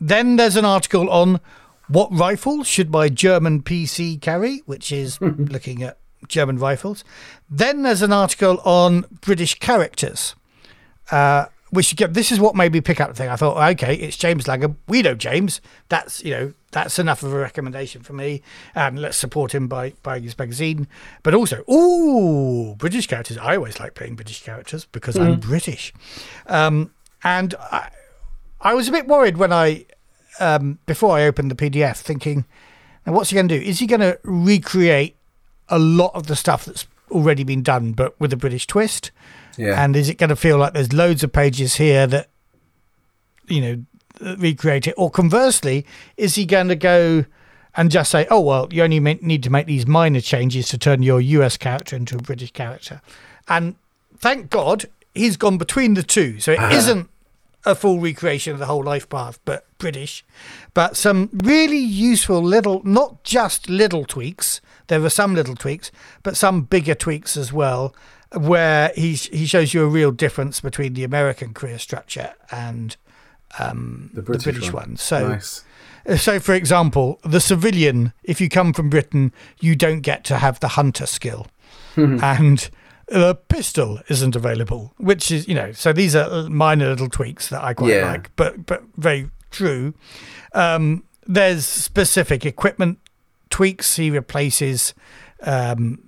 then there's an article on what rifle should my German PC carry, which is <laughs> looking at German rifles. Then there's an article on British characters. Uh, which again, this is what made me pick up the thing. I thought, okay, it's James Langham. We know James. That's you know that's enough of a recommendation for me, and let's support him by buying his magazine. But also, ooh, British characters. I always like playing British characters because I'm British, um, and I, I was a bit worried when I um, before I opened the PDF, thinking, now what's he going to do? Is he going to recreate a lot of the stuff that's already been done, but with a British twist? Yeah. And is it going to feel like there's loads of pages here that, you know, recreate it? Or conversely, is he going to go and just say, oh, well, you only need to make these minor changes to turn your US character into a British character? And thank God he's gone between the two. So it ah. isn't a full recreation of the whole life path, but British. But some really useful little, not just little tweaks. There are some little tweaks, but some bigger tweaks as well, where he he shows you a real difference between the American career structure and um, The the British British, one. one. So. nice. So, for example, the civilian, if you come from Britain, you don't get to have the hunter skill. and the pistol isn't available, which is, you know, so these are minor little tweaks that I quite Yeah. like, but, but very true. Um, there's specific equipment tweaks. He replaces um,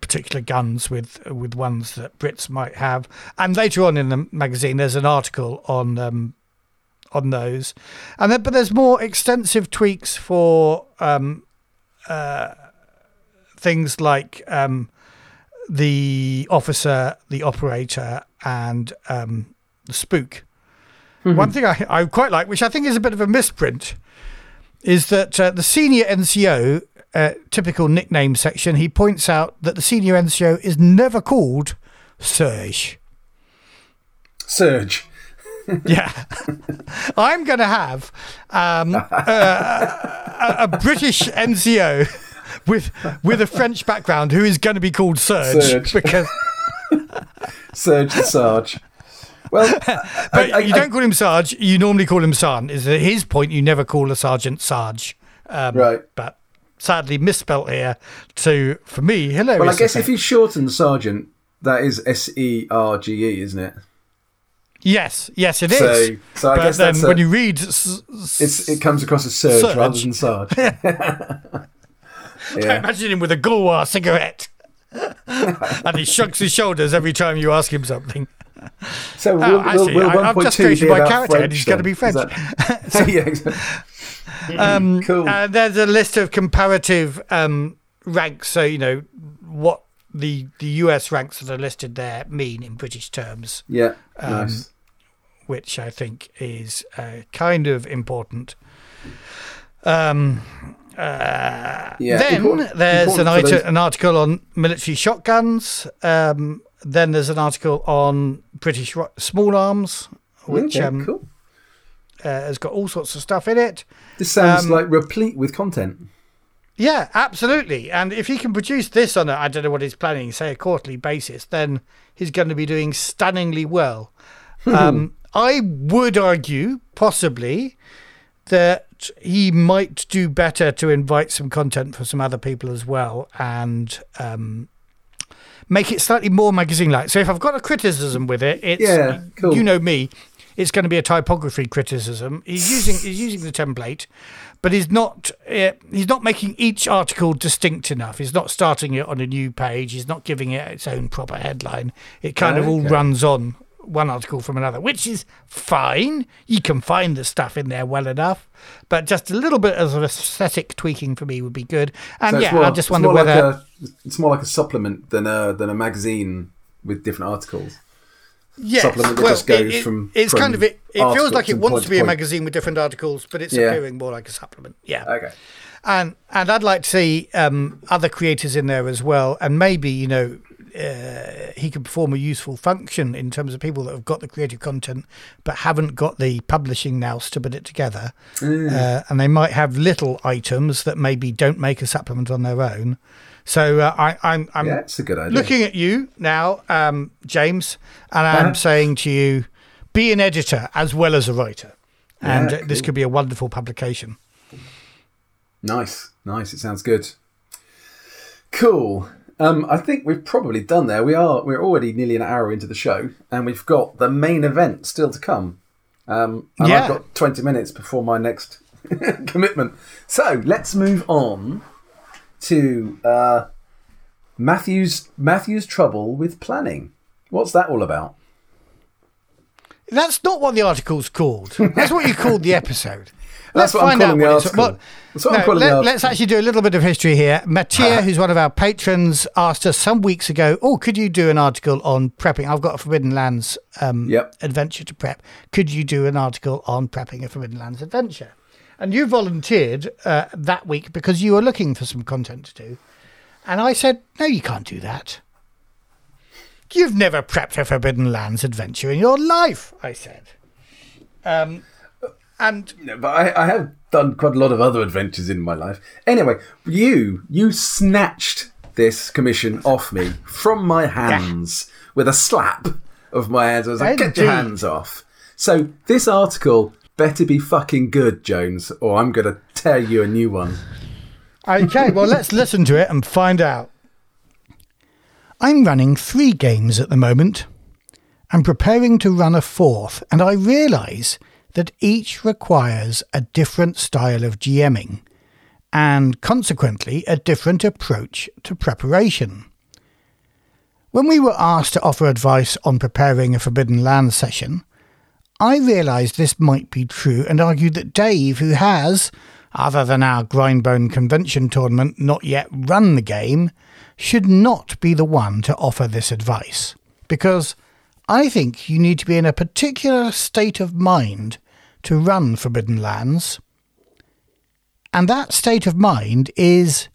particular guns with with ones that Brits might have. And later on in the magazine, there's an article on um, on those, and then but there's more extensive tweaks for um, uh, things like um, the officer, the operator, and um, the spook. One thing I, I quite like, which I think is a bit of a misprint, is that uh, the senior NCO, uh, typical nickname section, he points out that the senior NCO is never called Serge. Surge. <laughs> Yeah, <laughs> I'm going to have um, uh, a, a British NCO <laughs> with with a French background who is going to be called Surge, Surge. because Surge the Sarge. Well, but I- you don't call him Sarge. You normally call him San. Is at his point you never call a sergeant Sarge, um, Right. But sadly misspelt here to for me hilarious. well, I guess if you shorten Sergeant, that is S E R G E, isn't it? yes, yes, it is. So- so I but guess then that's a- when you read, s- s- It's it comes across as Surge, Surge. rather than Sarge. <laughs> yeah. <laughs> imagine him with a Gauloises cigarette. <laughs> and he shrugs his shoulders every time you ask him something. So Oh, will, actually, will, will I- I've just created my about character and French he's gonna be French. that- yeah, exactly. <laughs> Um, Cool. Uh, there's a list of comparative um, ranks. So you know what the the US ranks that are listed there mean in British terms, yeah, um, nice. which I think is uh, kind of important. Um, uh, Yeah, then important- there's an, important for ite- those- an article on military shotguns. Um, then there's an article on British ro- small arms, which okay, um, cool. Uh, has got all sorts of stuff in it. This sounds um, like replete with content. Yeah, absolutely. And if he can produce this on a, I don't know what he's planning, say a quarterly basis, then he's going to be doing stunningly well. um, I would argue, possibly, that he might do better to invite some content for some other people as well and um, make it slightly more magazine like. So if I've got a criticism with it, it's, Yeah, cool. you know me, it's going to be a typography criticism. He's using he's using the template, but he's not uh, he's not making each article distinct enough. He's not starting it on a new page. He's not giving it its own proper headline. It kind of all runs on one article from another, which is fine. You can find the stuff in there well enough, but just a little bit of aesthetic tweaking for me would be good. And So yeah, more- I just wonder whether. like a, it's more like a supplement than a than a magazine with different articles. Yes. supplement that well, just goes it- from- It's from kind of it. It feels like it wants to to be a magazine with different articles, but it's Yeah. appearing more like a supplement. Yeah. Okay. and and I'd like to see um, other creators in there as well, and maybe you know uh, he could perform a useful function in terms of people that have got the creative content but haven't got the publishing nous to put it together, uh, and they might have little items that maybe don't make a supplement on their own. So uh, I, I'm I'm Yeah, it's a good idea. looking at you now, um, James, and I'm Uh-huh. saying to you, be an editor as well as a writer, and Yeah, uh, this could be a wonderful publication. Nice, nice. It sounds good. Cool. Um, I think we've probably done there. We are. We're already nearly an hour into the show, and we've got the main event still to come. Um, and Yeah. I've got twenty minutes before my next <laughs> commitment. So let's move on to uh, Matthew's Matthew's trouble with planning. What's that all about? That's not what the article's called. <laughs> That's what you called the episode. Let's what I'm find out the what it's what- That's what I'm No, calling the Let's actually do a little bit of history here. Mattia, <laughs> who's one of our patrons, asked us some weeks ago, "Oh, could you do an article on prepping? I've got a Forbidden Lands um, Yep. adventure to prep. Could you do an article on prepping a Forbidden Lands adventure?" And you volunteered uh, that week because you were looking for some content to do, and I said, "No, you can't do that. You've never prepped a Forbidden Lands adventure in your life," I said. Um, and No, but I, I have done quite a lot of other adventures in my life. Anyway, you you snatched this commission off me from my hands with a slap of my hands. I was like, "Get your hands off!" So this article better be fucking good, Jones, or I'm gonna tear you a new one. Okay, well, <laughs> let's listen to it and find out. I'm running three games at the moment. I'm preparing to run a fourth, and I realise that each requires a different style of GMing and consequently a different approach to preparation. When we were asked to offer advice on preparing a Forbidden Land session, I realised this might be true and argued that Dave, who has, other than our Grindbone Convention tournament, not yet run the game, should not be the one to offer this advice. Because I think you need to be in a particular state of mind to run Forbidden Lands. And that state of mind is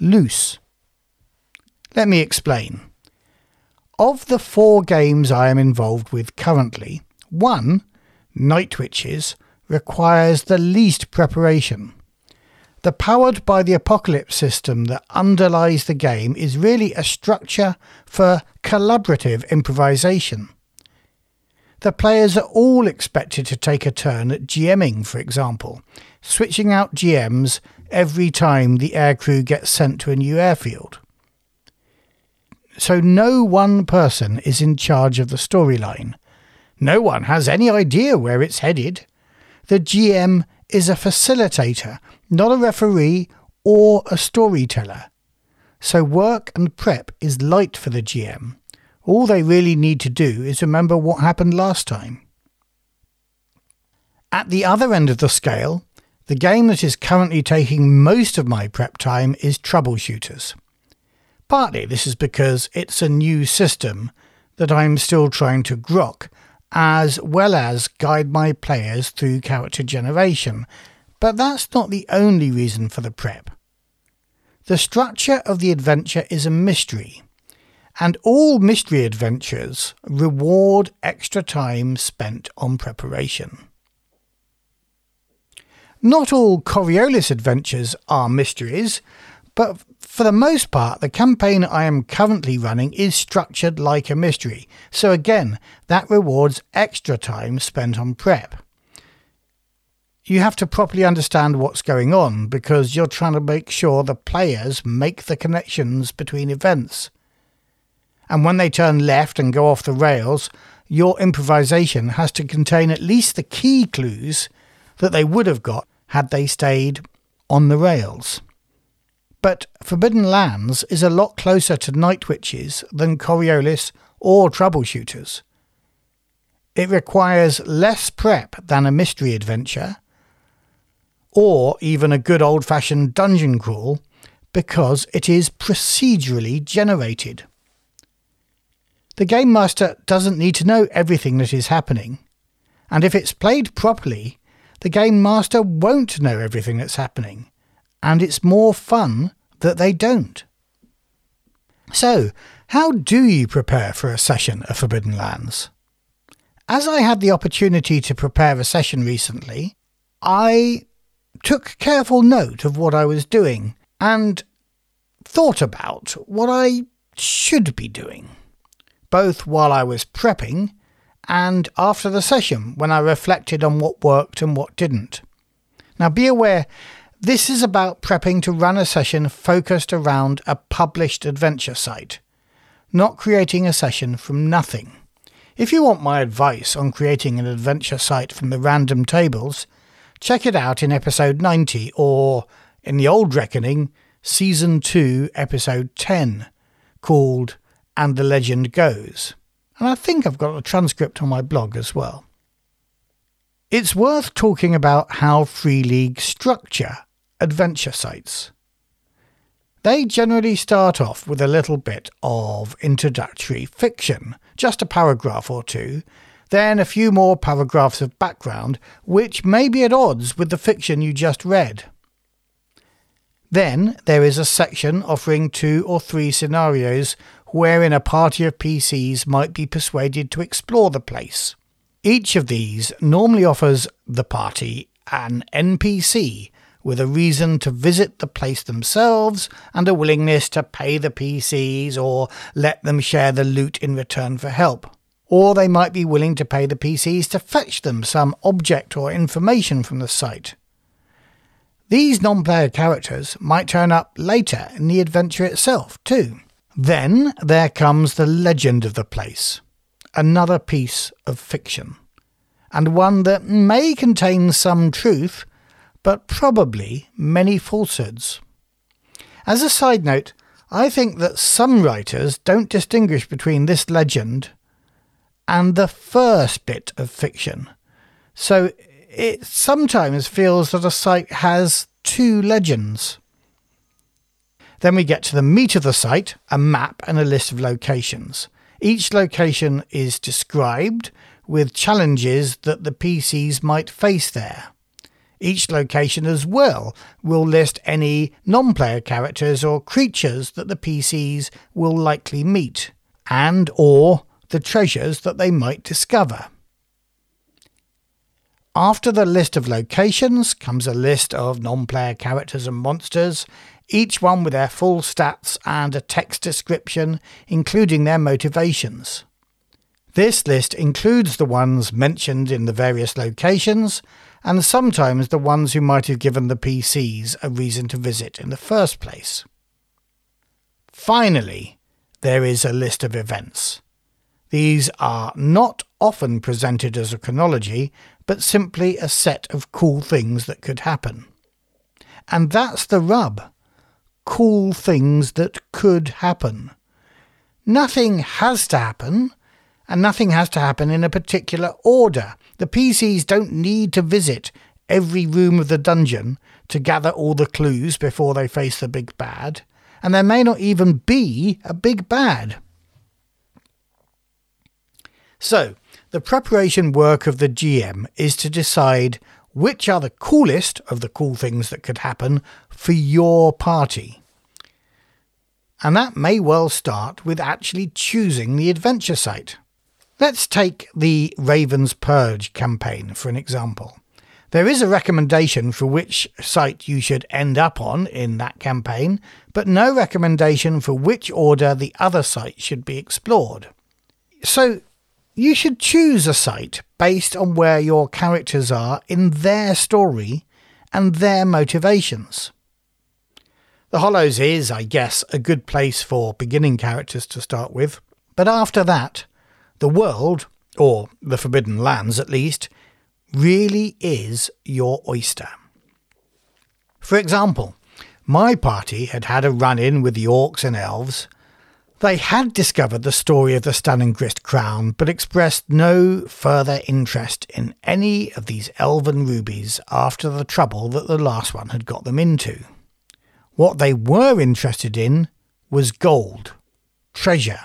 loose. Let me explain. Of the four games I am involved with currently, one, Night Witches, requires the least preparation. The powered by the apocalypse system that underlies the game is really a structure for collaborative improvisation. The players are all expected to take a turn at GMing, for example, switching out GMs every time the aircrew gets sent to a new airfield. So no one person is in charge of the storyline. No one has any idea where it's headed. The GM is a facilitator not a referee or a storyteller. So work and prep is light for the GM. All they really need to do is remember what happened last time. At the other end of the scale, the game that is currently taking most of my prep time is Troubleshooters. Partly this is because it's a new system that I'm still trying to grok, as well as guide my players through character generation but that's not the only reason for the prep. The structure of the adventure is a mystery, and all mystery adventures reward extra time spent on preparation. Not all Coriolis adventures are mysteries, but for the most part, the campaign I am currently running is structured like a mystery, so again, that rewards extra time spent on prep you have to properly understand what's going on because you're trying to make sure the players make the connections between events. And when they turn left and go off the rails, your improvisation has to contain at least the key clues that they would have got had they stayed on the rails. But Forbidden Lands is a lot closer to Night Witches than Coriolis or Troubleshooters. It requires less prep than a mystery adventure, or even a good old fashioned dungeon crawl because it is procedurally generated. The Game Master doesn't need to know everything that is happening, and if it's played properly, the Game Master won't know everything that's happening, and it's more fun that they don't. So, how do you prepare for a session of Forbidden Lands? As I had the opportunity to prepare a session recently, I took careful note of what I was doing and thought about what I should be doing, both while I was prepping and after the session when I reflected on what worked and what didn't. Now, be aware this is about prepping to run a session focused around a published adventure site, not creating a session from nothing. If you want my advice on creating an adventure site from the random tables, check it out in episode 90 or, in the old reckoning, season 2, episode 10, called And the Legend Goes. And I think I've got a transcript on my blog as well. It's worth talking about how Free League structure adventure sites. They generally start off with a little bit of introductory fiction, just a paragraph or two, then a few more paragraphs of background, which may be at odds with the fiction you just read. Then there is a section offering two or three scenarios wherein a party of PCs might be persuaded to explore the place. Each of these normally offers the party an NPC with a reason to visit the place themselves and a willingness to pay the PCs or let them share the loot in return for help or they might be willing to pay the PCs to fetch them some object or information from the site. These non player characters might turn up later in the adventure itself, too. Then there comes the legend of the place, another piece of fiction, and one that may contain some truth, but probably many falsehoods. As a side note, I think that some writers don't distinguish between this legend and the first bit of fiction. So it sometimes feels that a site has two legends. Then we get to the meat of the site, a map and a list of locations. Each location is described with challenges that the PCs might face there. Each location as well will list any non player characters or creatures that the PCs will likely meet and or the treasures that they might discover. After the list of locations comes a list of non-player characters and monsters, each one with their full stats and a text description including their motivations. This list includes the ones mentioned in the various locations and sometimes the ones who might have given the PCs a reason to visit in the first place. Finally, there is a list of events. These are not often presented as a chronology, but simply a set of cool things that could happen. And that's the rub. Cool things that could happen. Nothing has to happen, and nothing has to happen in a particular order. The PCs don't need to visit every room of the dungeon to gather all the clues before they face the big bad, and there may not even be a big bad. So, the preparation work of the GM is to decide which are the coolest of the cool things that could happen for your party. And that may well start with actually choosing the adventure site. Let's take the Raven's Purge campaign for an example. There is a recommendation for which site you should end up on in that campaign, but no recommendation for which order the other site should be explored. So you should choose a site based on where your characters are in their story and their motivations. The Hollows is, I guess, a good place for beginning characters to start with, but after that, the world, or the Forbidden Lands at least, really is your oyster. For example, my party had had a run in with the orcs and elves. They had discovered the story of the Stanningrist crown, but expressed no further interest in any of these elven rubies after the trouble that the last one had got them into. What they were interested in was gold, treasure,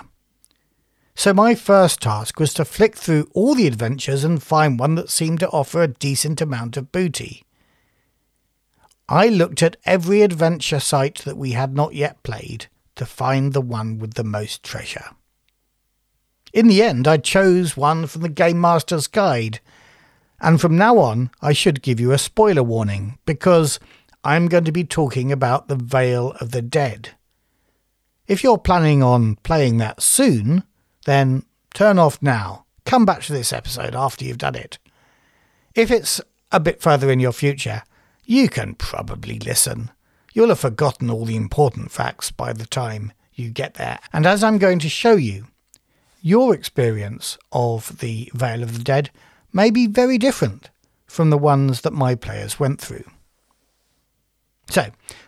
so my first task was to flick through all the adventures and find one that seemed to offer a decent amount of booty. I looked at every adventure site that we had not yet played to find the one with the most treasure. In the end, I chose one from the Game Master's Guide, and from now on, I should give you a spoiler warning because I'm going to be talking about the Vale of the Dead. If you're planning on playing that soon, then turn off now. Come back to this episode after you've done it. If it's a bit further in your future, you can probably listen. You'll have forgotten all the important facts by the time you get there. And as I'm going to show you, your experience of the Vale of the Dead may be very different from the ones that my players went through. So,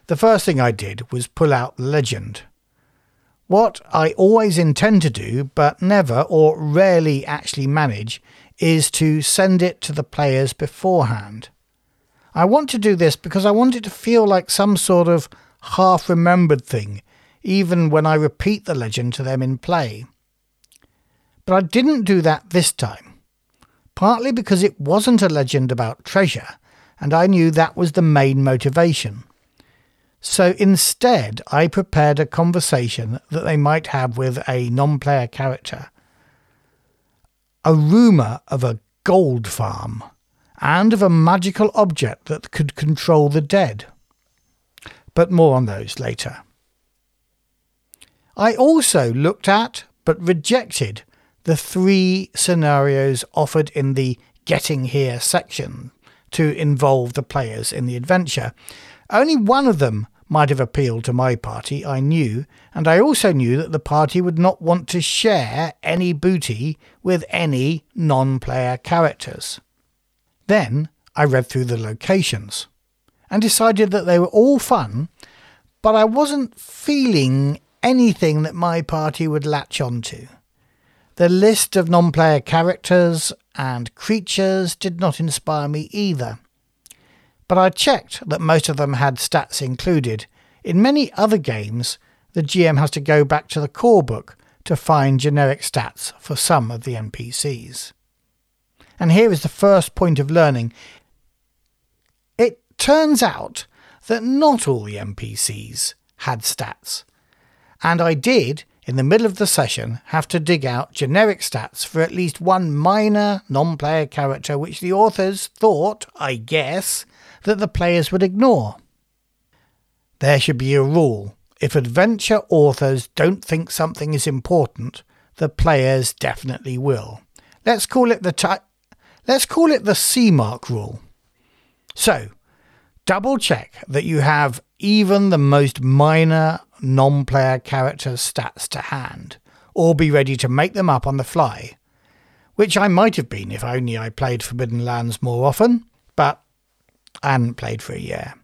the first thing I did was pull out the Legend what I always intend to do, but never or rarely actually manage, is to send it to the players beforehand. I want to do this because I want it to feel like some sort of half remembered thing, even when I repeat the legend to them in play. But I didn't do that this time, partly because it wasn't a legend about treasure, and I knew that was the main motivation. So instead, I prepared a conversation that they might have with a non player character. A rumour of a gold farm and of a magical object that could control the dead. But more on those later. I also looked at, but rejected, the three scenarios offered in the Getting Here section to involve the players in the adventure, only one of them might have appealed to my party, I knew, and I also knew that the party would not want to share any booty with any non player characters. Then I read through the locations and decided that they were all fun, but I wasn't feeling anything that my party would latch onto. The list of non player characters and creatures did not inspire me either but I checked that most of them had stats included. In many other games, the GM has to go back to the core book to find generic stats for some of the NPCs. And here is the first point of learning. It turns out that not all the NPCs had stats. And I did, in the middle of the session, have to dig out generic stats for at least one minor non player character which the authors thought, I guess, that the players would ignore. There should be a rule. If adventure authors don't think something is important, the players definitely will. Let's call it the let's call it the C mark rule. So, double check that you have even the most minor non player character stats to hand, or be ready to make them up on the fly. Which I might have been if only I played Forbidden Lands more often, but I hadn't played for a year.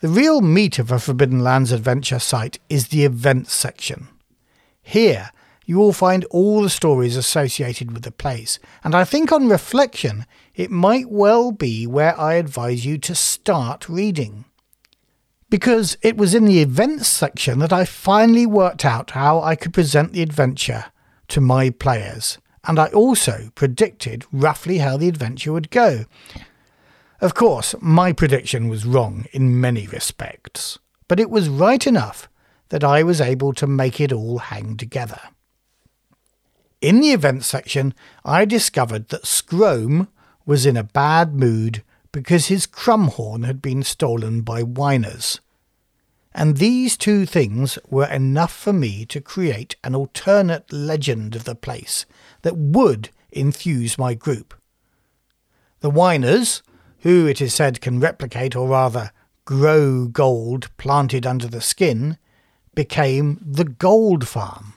The real meat of a Forbidden Lands adventure site is the events section. Here, you will find all the stories associated with the place, and I think on reflection, it might well be where I advise you to start reading. Because it was in the events section that I finally worked out how I could present the adventure to my players, and I also predicted roughly how the adventure would go. Of course, my prediction was wrong in many respects, but it was right enough that I was able to make it all hang together. In the events section, I discovered that Scrome was in a bad mood because his crumhorn had been stolen by whiners. And these two things were enough for me to create an alternate legend of the place that would enthuse my group. The whiners, who it is said can replicate or rather grow gold planted under the skin, became the gold farm.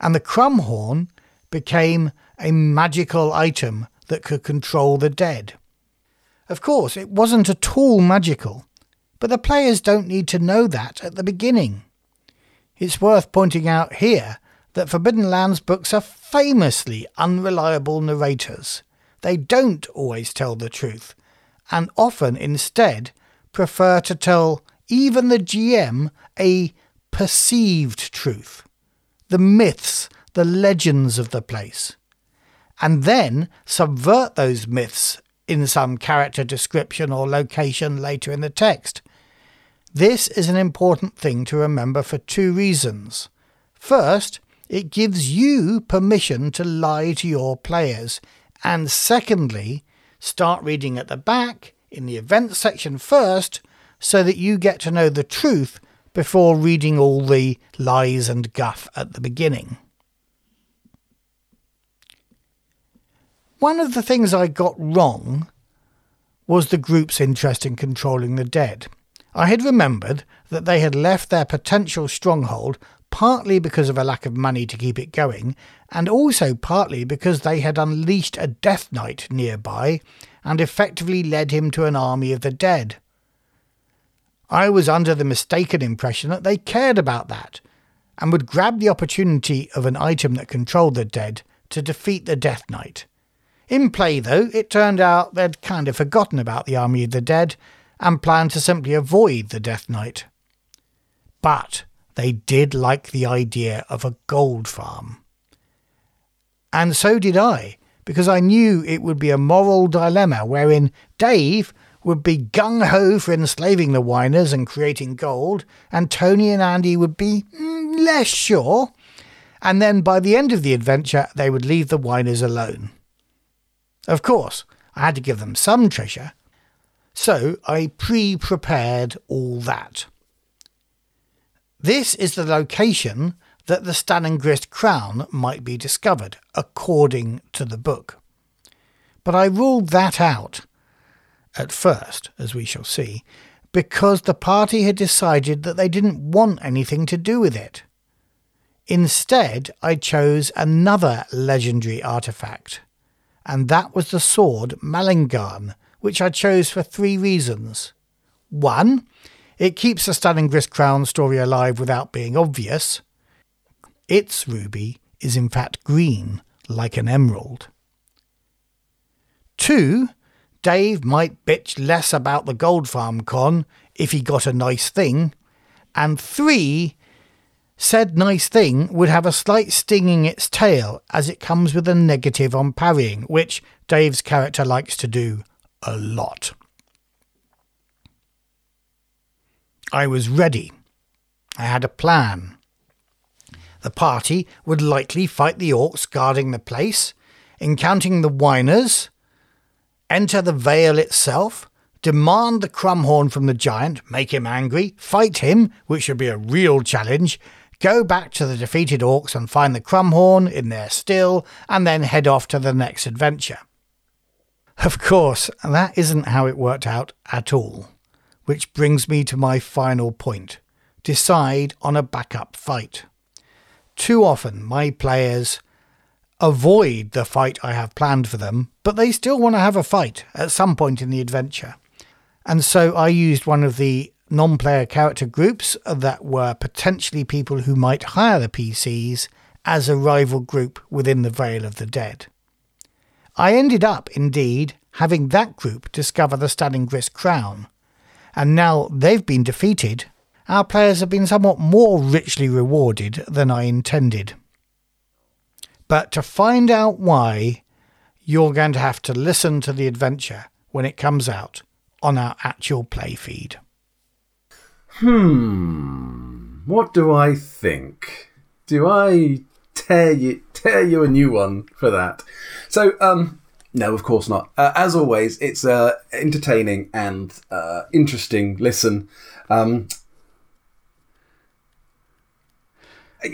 And the crumhorn became a magical item that could control the dead. Of course, it wasn't at all magical, but the players don't need to know that at the beginning. It's worth pointing out here that Forbidden Lands books are famously unreliable narrators. They don't always tell the truth, and often instead prefer to tell even the GM a perceived truth, the myths, the legends of the place, and then subvert those myths in some character description or location later in the text. This is an important thing to remember for two reasons. First, it gives you permission to lie to your players, and secondly, start reading at the back in the events section first so that you get to know the truth before reading all the lies and guff at the beginning. One of the things I got wrong was the group's interest in controlling the dead. I had remembered that they had left their potential stronghold partly because of a lack of money to keep it going, and also partly because they had unleashed a Death Knight nearby and effectively led him to an army of the dead. I was under the mistaken impression that they cared about that and would grab the opportunity of an item that controlled the dead to defeat the Death Knight. In play, though, it turned out they'd kind of forgotten about the army of the dead and planned to simply avoid the Death Knight. But they did like the idea of a gold farm. And so did I, because I knew it would be a moral dilemma wherein Dave would be gung ho for enslaving the whiners and creating gold, and Tony and Andy would be mm, less sure. And then by the end of the adventure, they would leave the whiners alone. Of course, I had to give them some treasure, so I pre prepared all that. This is the location that the Stanningrist crown might be discovered, according to the book. But I ruled that out at first, as we shall see, because the party had decided that they didn't want anything to do with it. Instead, I chose another legendary artifact, and that was the sword Malingarn, which I chose for three reasons. One, it keeps the Stanningrist crown story alive without being obvious. Its ruby is in fact green, like an emerald. Two, Dave might bitch less about the gold farm con if he got a nice thing. And three, said nice thing would have a slight sting in its tail as it comes with a negative on parrying, which Dave's character likes to do a lot. I was ready. I had a plan. the party would likely fight the orcs guarding the place, encountering the whiners, enter the Vale itself, demand the crumhorn from the giant, make him angry, fight him, which would be a real challenge, go back to the defeated orcs and find the crumhorn in their still, and then head off to the next adventure. Of course, that isn't how it worked out at all. Which brings me to my final point decide on a backup fight. Too often, my players avoid the fight I have planned for them, but they still want to have a fight at some point in the adventure. And so I used one of the non player character groups that were potentially people who might hire the PCs as a rival group within the Vale of the Dead. I ended up, indeed, having that group discover the Stalingrad crown, and now they've been defeated, our players have been somewhat more richly rewarded than I intended. But to find out why, you're going to have to listen to the adventure when it comes out on our actual play feed. Hmm. What do I think? Do I tear you tear you a new one for that? So, um, no, of course not. Uh, as always, it's uh, entertaining and uh, interesting listen. Um,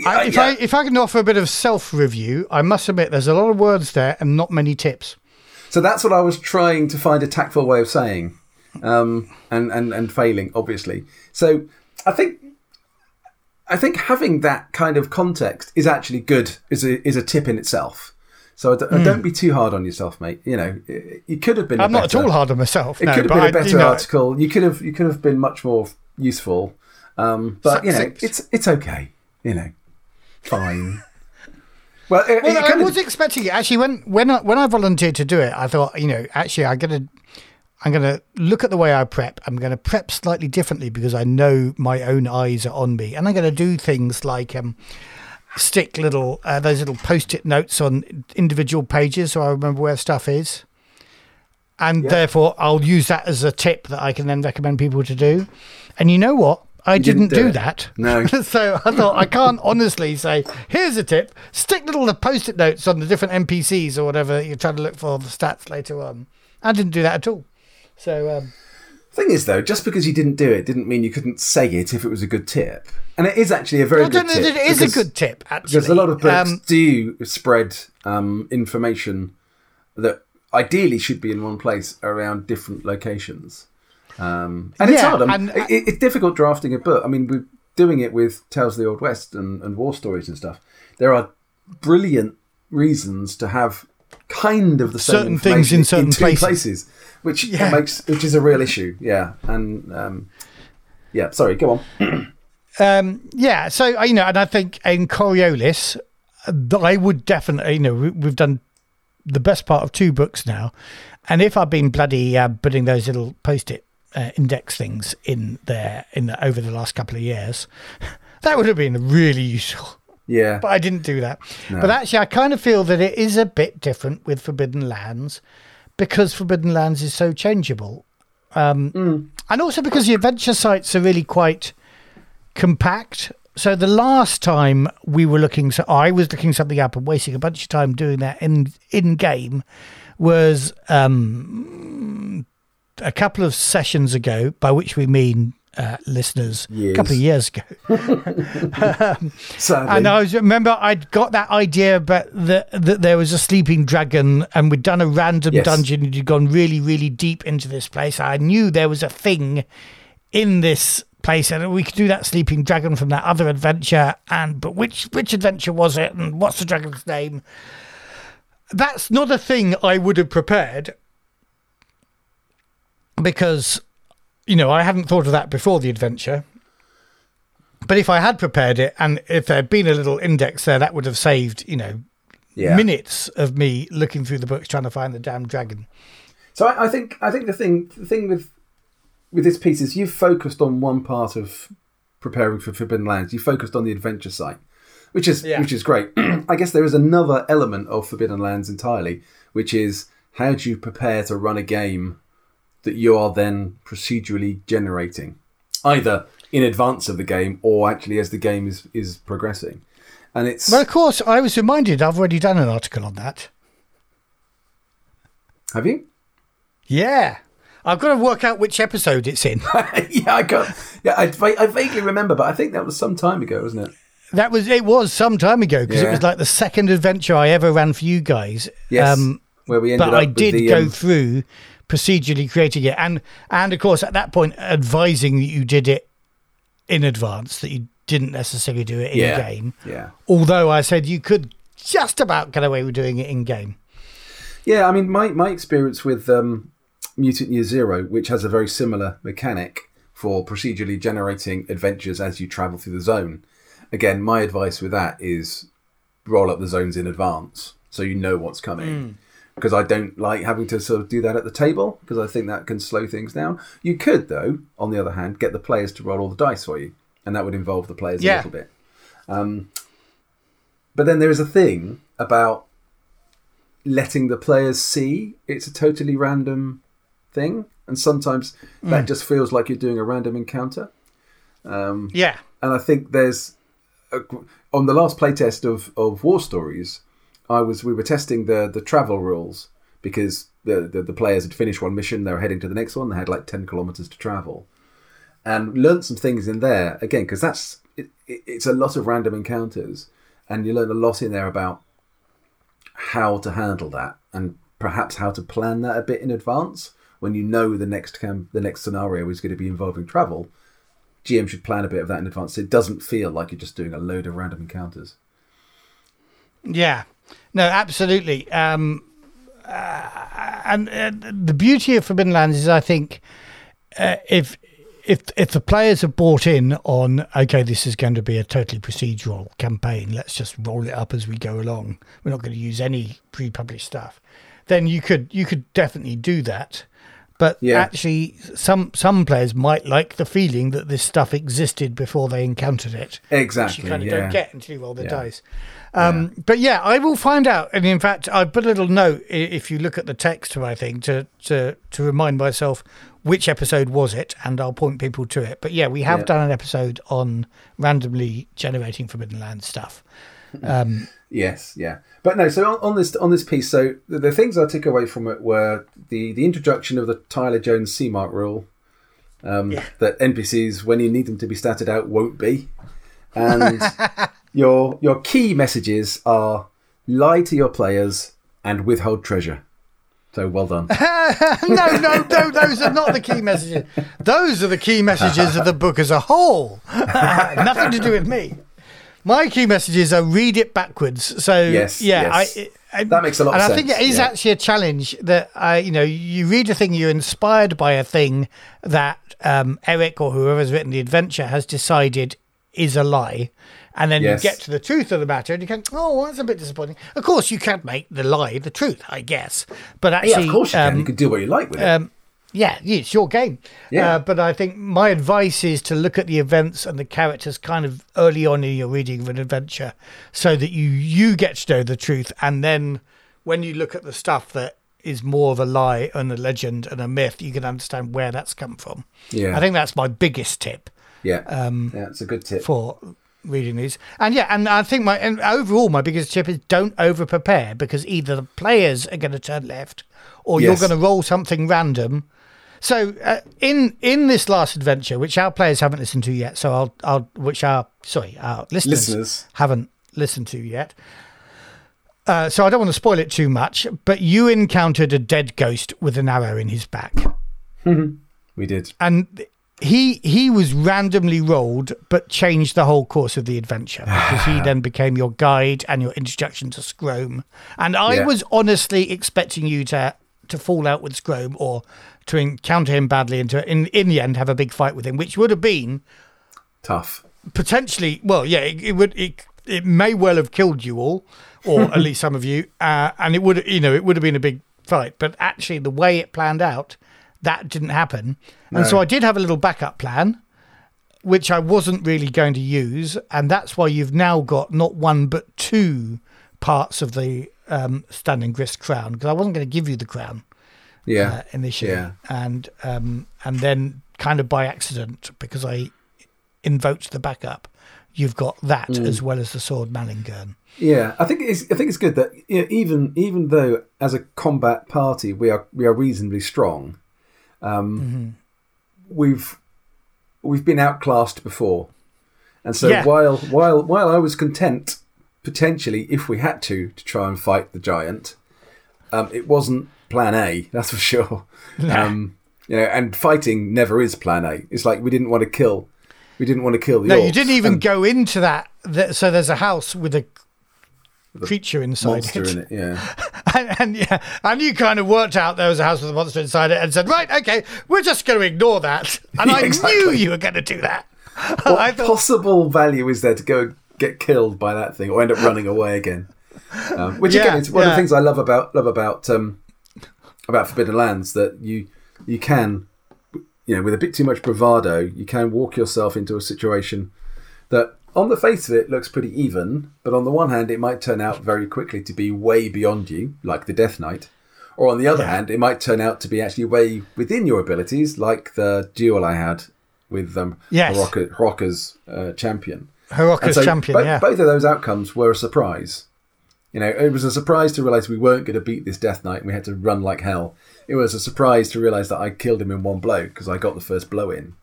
I, if, yeah. I, if I can offer a bit of self review, I must admit there's a lot of words there and not many tips. So that's what I was trying to find a tactful way of saying, um, and, and and failing obviously. So I think I think having that kind of context is actually good. is a is a tip in itself. So mm. don't be too hard on yourself, mate. You know, it, could have been. I'm not better, at all hard on myself. It no, could have been a better I, you know, article. You could have you could have been much more useful. Um, but you know, it's it's okay. You know, fine. <laughs> Well, it, well I was of... expecting it actually. When when I, when I volunteered to do it, I thought, you know, actually, I'm gonna I'm gonna look at the way I prep. I'm gonna prep slightly differently because I know my own eyes are on me, and I'm gonna do things like um, stick little uh, those little post-it notes on individual pages so I remember where stuff is. And therefore, I'll use that as a tip that I can then recommend people to do. And you know what? I didn't, didn't, do, do that. No. <laughs> so I thought I can't honestly say, here's a tip. Stick little post-it notes on the different NPCs or whatever you're trying to look for the stats later on. I didn't do that at all. So um, Thing is, though, just because you didn't do it didn't mean you couldn't say it if it was a good tip. And it is actually a very I good tip. It is because, a good tip, actually. Because a lot of books um, do spread um, information that ideally should be in one place around different locations. Um, and yeah, it's hard. and, it, it's difficult drafting a book. I mean, we're doing it with Tales of the Old West and, and war stories and stuff. There are brilliant reasons to have kind of the same certain things in certain in places. places which yeah. makes which is a real issue. Yeah, and um, yeah. Sorry, go on. um, yeah, so uh, you know, and I think in Coriolis, I would definitely, you know, we've done the best part of two books now, and if I'd been bloody uh, putting those little post-it uh, index things in there in the, over the last couple of years, <laughs> that would have been really useful. Yeah. But I didn't do that. No. But actually, I kind of feel that it is a bit different with Forbidden Lands because Forbidden Lands is so changeable. Um, mm. And also because the adventure sites are really quite compact. So the last time we were looking, so I was looking something up and wasting a bunch of time doing that in in game, was um, a couple of sessions ago. By which we mean uh, listeners years. a couple of years ago. <laughs> um, and I was, remember I'd got that idea, but that that there was a sleeping dragon, and we'd done a random yes. dungeon, and you'd gone really, really deep into this place. I knew there was a thing in this place, and we could do that sleeping dragon from that other adventure. And but which which adventure was it, and what's the dragon's name? That's not a thing I would have prepared because you know, I hadn't thought of that before the adventure. But if I had prepared it and if there had been a little index there, that would have saved, you know, yeah. minutes of me looking through the books trying to find the damn dragon. So I, I think I think the thing the thing with with this piece is you've focused on one part of preparing for Forbidden Lands. You focused on the adventure site, which is yeah. which is great. <clears throat> I guess there is another element of Forbidden Lands entirely, which is how do you prepare to run a game that you are then procedurally generating. Either in advance of the game or actually as the game is is progressing. And it's Well, of course, I was reminded I've already done an article on that. have you? Yeah. I've got to work out which episode it's in. <laughs> yeah, I got. Yeah, I, I vaguely remember, but I think that was some time ago, wasn't it? That was it was some time ago because it was like the second adventure I ever ran for you guys. Yes, Um, where we ended but up But I did the, go um, through procedurally creating it, and and of course at that point advising that you did it in advance, that you didn't necessarily do it in Yeah. game. Yeah, Although I said you could just about get away with doing it in game. yeah. I mean, my my experience with um, Mutant Year Zero, which has a very similar mechanic for procedurally generating adventures as you travel through the zone. Again, my advice with that is roll up the zones in advance so you know what's coming. Because I don't like having to sort of do that at the table because I think that can slow things down. You could, though, on the other hand, get the players to roll all the dice for you, and that would involve the players Yeah. a little bit. Um, but then there is a thing about letting the players see it's a totally random thing, and sometimes that just feels like you're doing a random encounter. Um, Yeah. and I think there's a, on the last playtest of of War Stories, I was we were testing the the travel rules because the, the the players had finished one mission, they were heading to the next one, they had like ten kilometers to travel, and learned some things in there again because that's it, it, it's a lot of random encounters, and you learn a lot in there about how to handle that and perhaps how to plan that a bit in advance when you know the next cam- the next scenario is going to be involving travel GM should plan a bit of that in advance. It doesn't feel like you're just doing a load of random encounters. Yeah, no, absolutely. Um, uh, and uh, the beauty of Forbidden Lands is, I think, uh, if if if the players have bought in on, okay, this is going to be a totally procedural campaign. Let's just roll it up as we go along. We're not going to use any pre-published stuff. Then you could you could definitely do that. But Yeah. actually, some some players might like the feeling that this stuff existed before they encountered it which Exactly. you kind of yeah. don't get until you roll the Yeah. dice. Um, But yeah, I will find out. And in fact, I put a little note if you look at the text of my thing to to to remind myself which episode was it, and I'll point people to it. But yeah, we have done an episode on randomly generating Forbidden Land stuff. Um, <laughs> Yes, yeah. But no. So on, on this on this piece, so the, the things I took away from it were the the introduction of the Tyler Jones C mark rule. Um, That NPCs, when you need them to be statted out, won't be, and <laughs> your your key messages are lie to your players and withhold treasure. So well done. <laughs> no, no, no, those are not the key messages. Those are the key messages of the book as a whole. <laughs> Nothing to do with me. My key messages are read it backwards. So Yes, yeah, yes. I, I, That makes a lot and of I think it is yeah. actually a challenge that I, you know, you read a thing, you're inspired by a thing that um, Eric or whoever's written the adventure has decided is a lie. And then Yes. you get to the truth of the matter, and you can, oh, that's a bit disappointing. Of course, you can make the lie the truth, I guess. But actually, yeah, of course you can. um, You can do what you like with it. um, yeah, yeah, it's your game. Yeah. Uh, but I think my advice is to look at the events and the characters kind of early on in your reading of an adventure, so that you you get to know the truth, and then when you look at the stuff that is more of a lie and a legend and a myth, you can understand where that's come from. yeah, I think that's my biggest tip yeah, um, yeah. It's a good tip. for reading these. And yeah, and I think my and overall my biggest tip is don't over prepare because either the players are going to turn left or Yes. you're going to roll something random. So uh, in in this last adventure, which our players haven't listened to yet, so I'll I'll which our sorry our listeners, Listeners. haven't listened to yet. Uh, so I don't want to spoil it too much, but you encountered a dead ghost with an arrow in his back <laughs> We did. and he he was randomly rolled but changed the whole course of the adventure because he <laughs> then became your guide and your introduction to Scrome. And I Yeah. was honestly expecting you to to fall out with Scrome or to encounter him badly and to in in the end have a big fight with him, which would have been Tough. potentially well, yeah, it, it would it it may well have killed you all, or <laughs> at least some of you, uh, and it would you know it would have been a big fight. But actually, the way it planned out, that didn't happen, and so I did have a little backup plan, which I wasn't really going to use, and that's why you've now got not one but two parts of the um, standing grist crown because I wasn't going to give you the crown Yeah. uh, initially, Yeah. and um, and then kind of by accident because I invokes the backup, you've got that Mm. as well as the sword Malingern. Yeah, I think it's I think it's good that you know, even even though as a combat party we are we are reasonably strong, um, we've we've been outclassed before, and so Yeah. while while while I was content potentially if we had to to try and fight the giant, um, it wasn't Plan A. <laughs> That's for sure. Um, you know, and fighting never is Plan A. It's like we didn't want to kill. We didn't want to kill the. No, you didn't even and go into that. So there's a house with a creature inside monster it. in it. Yeah. <laughs> And, and yeah, and you kind of worked out there was a house with a monster inside it and said, right, okay, we're just going to ignore that. <laughs> And Yeah, I knew you were going to do that. What thought, possible value is there to go get killed by that thing or end up running away again? Um, which Yeah, again is one of the things I love about love about um, about Forbidden Lands that you you can you know with a bit too much bravado you can walk yourself into a situation that on the face of it looks pretty even, but on the one hand it might turn out very quickly to be way beyond you, like the Death Knight. Or on the other hand, it might turn out to be actually way within your abilities, like the duel I had with um, Yes. Hiraka's uh, champion. Hiraka's so champion, bo- yeah. Both of those outcomes were a surprise. You know, it was a surprise to realise we weren't going to beat this Death Knight and we had to run like hell. It was a surprise to realise that I killed him in one blow because I got the first blow in.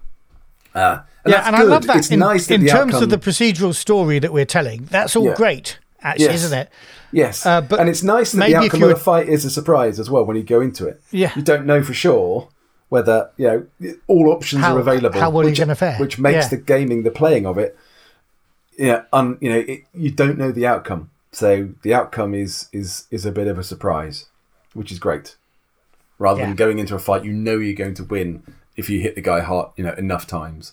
Uh, and yeah, that's and good. I love that. It's in nice that in terms outcome, of the procedural story that we're telling, that's all Yeah. great, actually, Yes. isn't it? Yes, Uh, but and it's nice that the outcome of the fight is a surprise as well when you go into it. Yeah. you don't know for sure whether you know all options How- are available. how well which, fare. which makes Yeah. the gaming, the playing of it, yeah, un, you know, it, you don't know the outcome. So the outcome is is is a bit of a surprise, which is great. Rather Yeah. than going into a fight, you know you're going to win if you hit the guy hard, you know, enough times.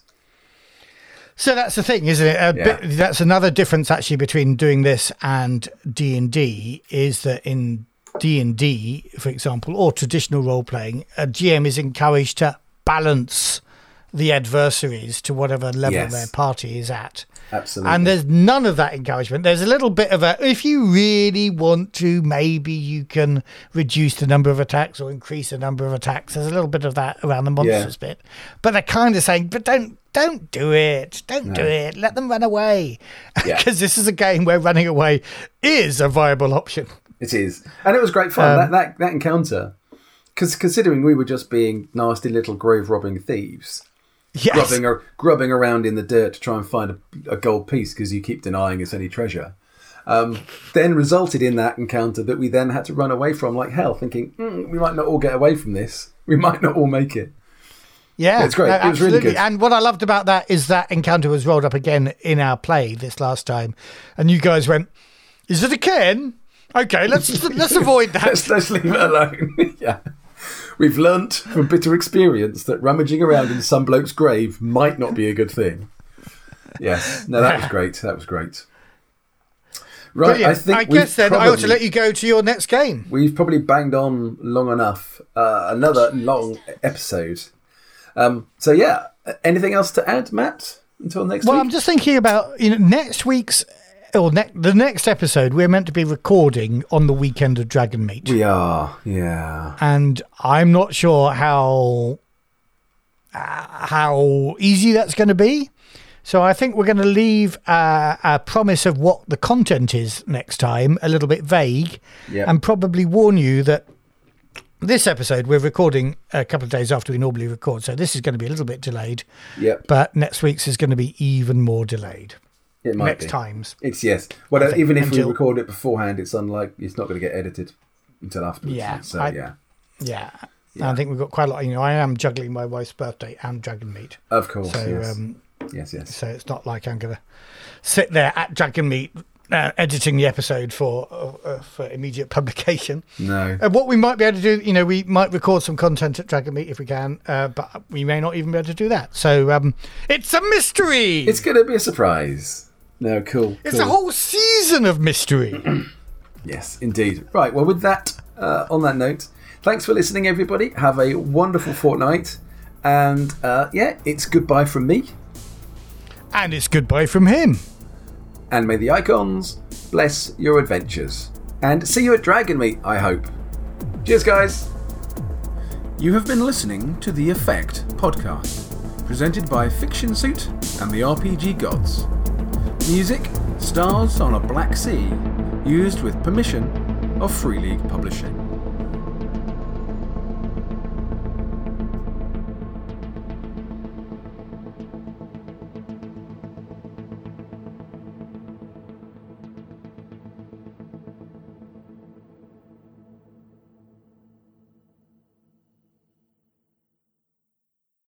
So that's the thing, isn't it? A Yeah. bit, that's another difference actually between doing this and D and D is that in D and D, for example, or traditional role playing, a GM is encouraged to balance the adversaries to whatever level Yes. their party is at. Absolutely. And there's none of that encouragement. There's a little bit of a, if you really want to, maybe you can reduce the number of attacks or increase the number of attacks. There's a little bit of that around the monsters bit. But they're kind of saying, but don't, don't do it. Don't do it. Let them run away. Yeah. <laughs> Because this is a game where running away is a viable option. It is, and it was great fun. Um, that, that that encounter, because considering we were just being nasty little grave robbing thieves, Yes. grubbing grubbing around in the dirt to try and find a, a gold piece because you keep denying us any treasure, um, then resulted in that encounter that we then had to run away from like hell, thinking mm, we might not all get away from this. <laughs> We might not all make it. Yeah, It's great. no, It was really good. And what I loved about that is that encounter was rolled up again in our play this last time, and you guys went, "Is it a Ken? Okay, let's <laughs> let's avoid that." <laughs> Let's, let's leave it alone. yeah. We've learnt from bitter experience that rummaging around in some bloke's grave might not be a good thing. Yes. No, that was great. That was great. Right. Brilliant. I think we've guess then I ought to let you go to your next game. We've probably banged on long enough. Uh, another long episode. Um, so yeah. Anything else to add, Matt? Until next Well, week. I'm just thinking about you know next week's or ne- the next episode. We're meant to be recording on the weekend of Dragon Meet, we are. Yeah. and I'm not sure how uh, how easy that's going to be. So I think we're going to leave uh, a promise of what the content is next time a little bit vague, Yeah. and probably warn you that this episode we're recording a couple of days after we normally record, so this is going to be a little bit delayed. Yep. But next week's is going to be even more delayed. It might next be. times. It's yes. Well, I even if we record it beforehand, it's unlike it's not going to get edited until afterwards. Yeah, So I- yeah, Yeah. I think we've got quite a lot. You know, I am juggling my wife's birthday and Dragon Meet. of course. so yes. um, yes. Yes. so it's not like I'm going to sit there at Dragon Meet uh, editing the episode for uh, uh, for immediate publication. No. Uh, what we might be able to do, you know, we might record some content at Dragon Meet if we can, uh, but we may not even be able to do that. So um, it's a mystery. It's going to be a surprise. No, cool. It's cool. a whole season of mystery. <clears throat> Yes, indeed. Right. Well, with that, uh, on that note, thanks for listening, everybody. Have a wonderful fortnight, and uh, yeah, it's goodbye from me, and it's goodbye from him. and may the icons bless your adventures, and see you at Dragon Meet. I hope. Cheers, guys. You have been listening to The Effect podcast. presented by Fiction Suit and the RPG Gods. Music Stars on a Black Sea, used with permission of Free League Publishing.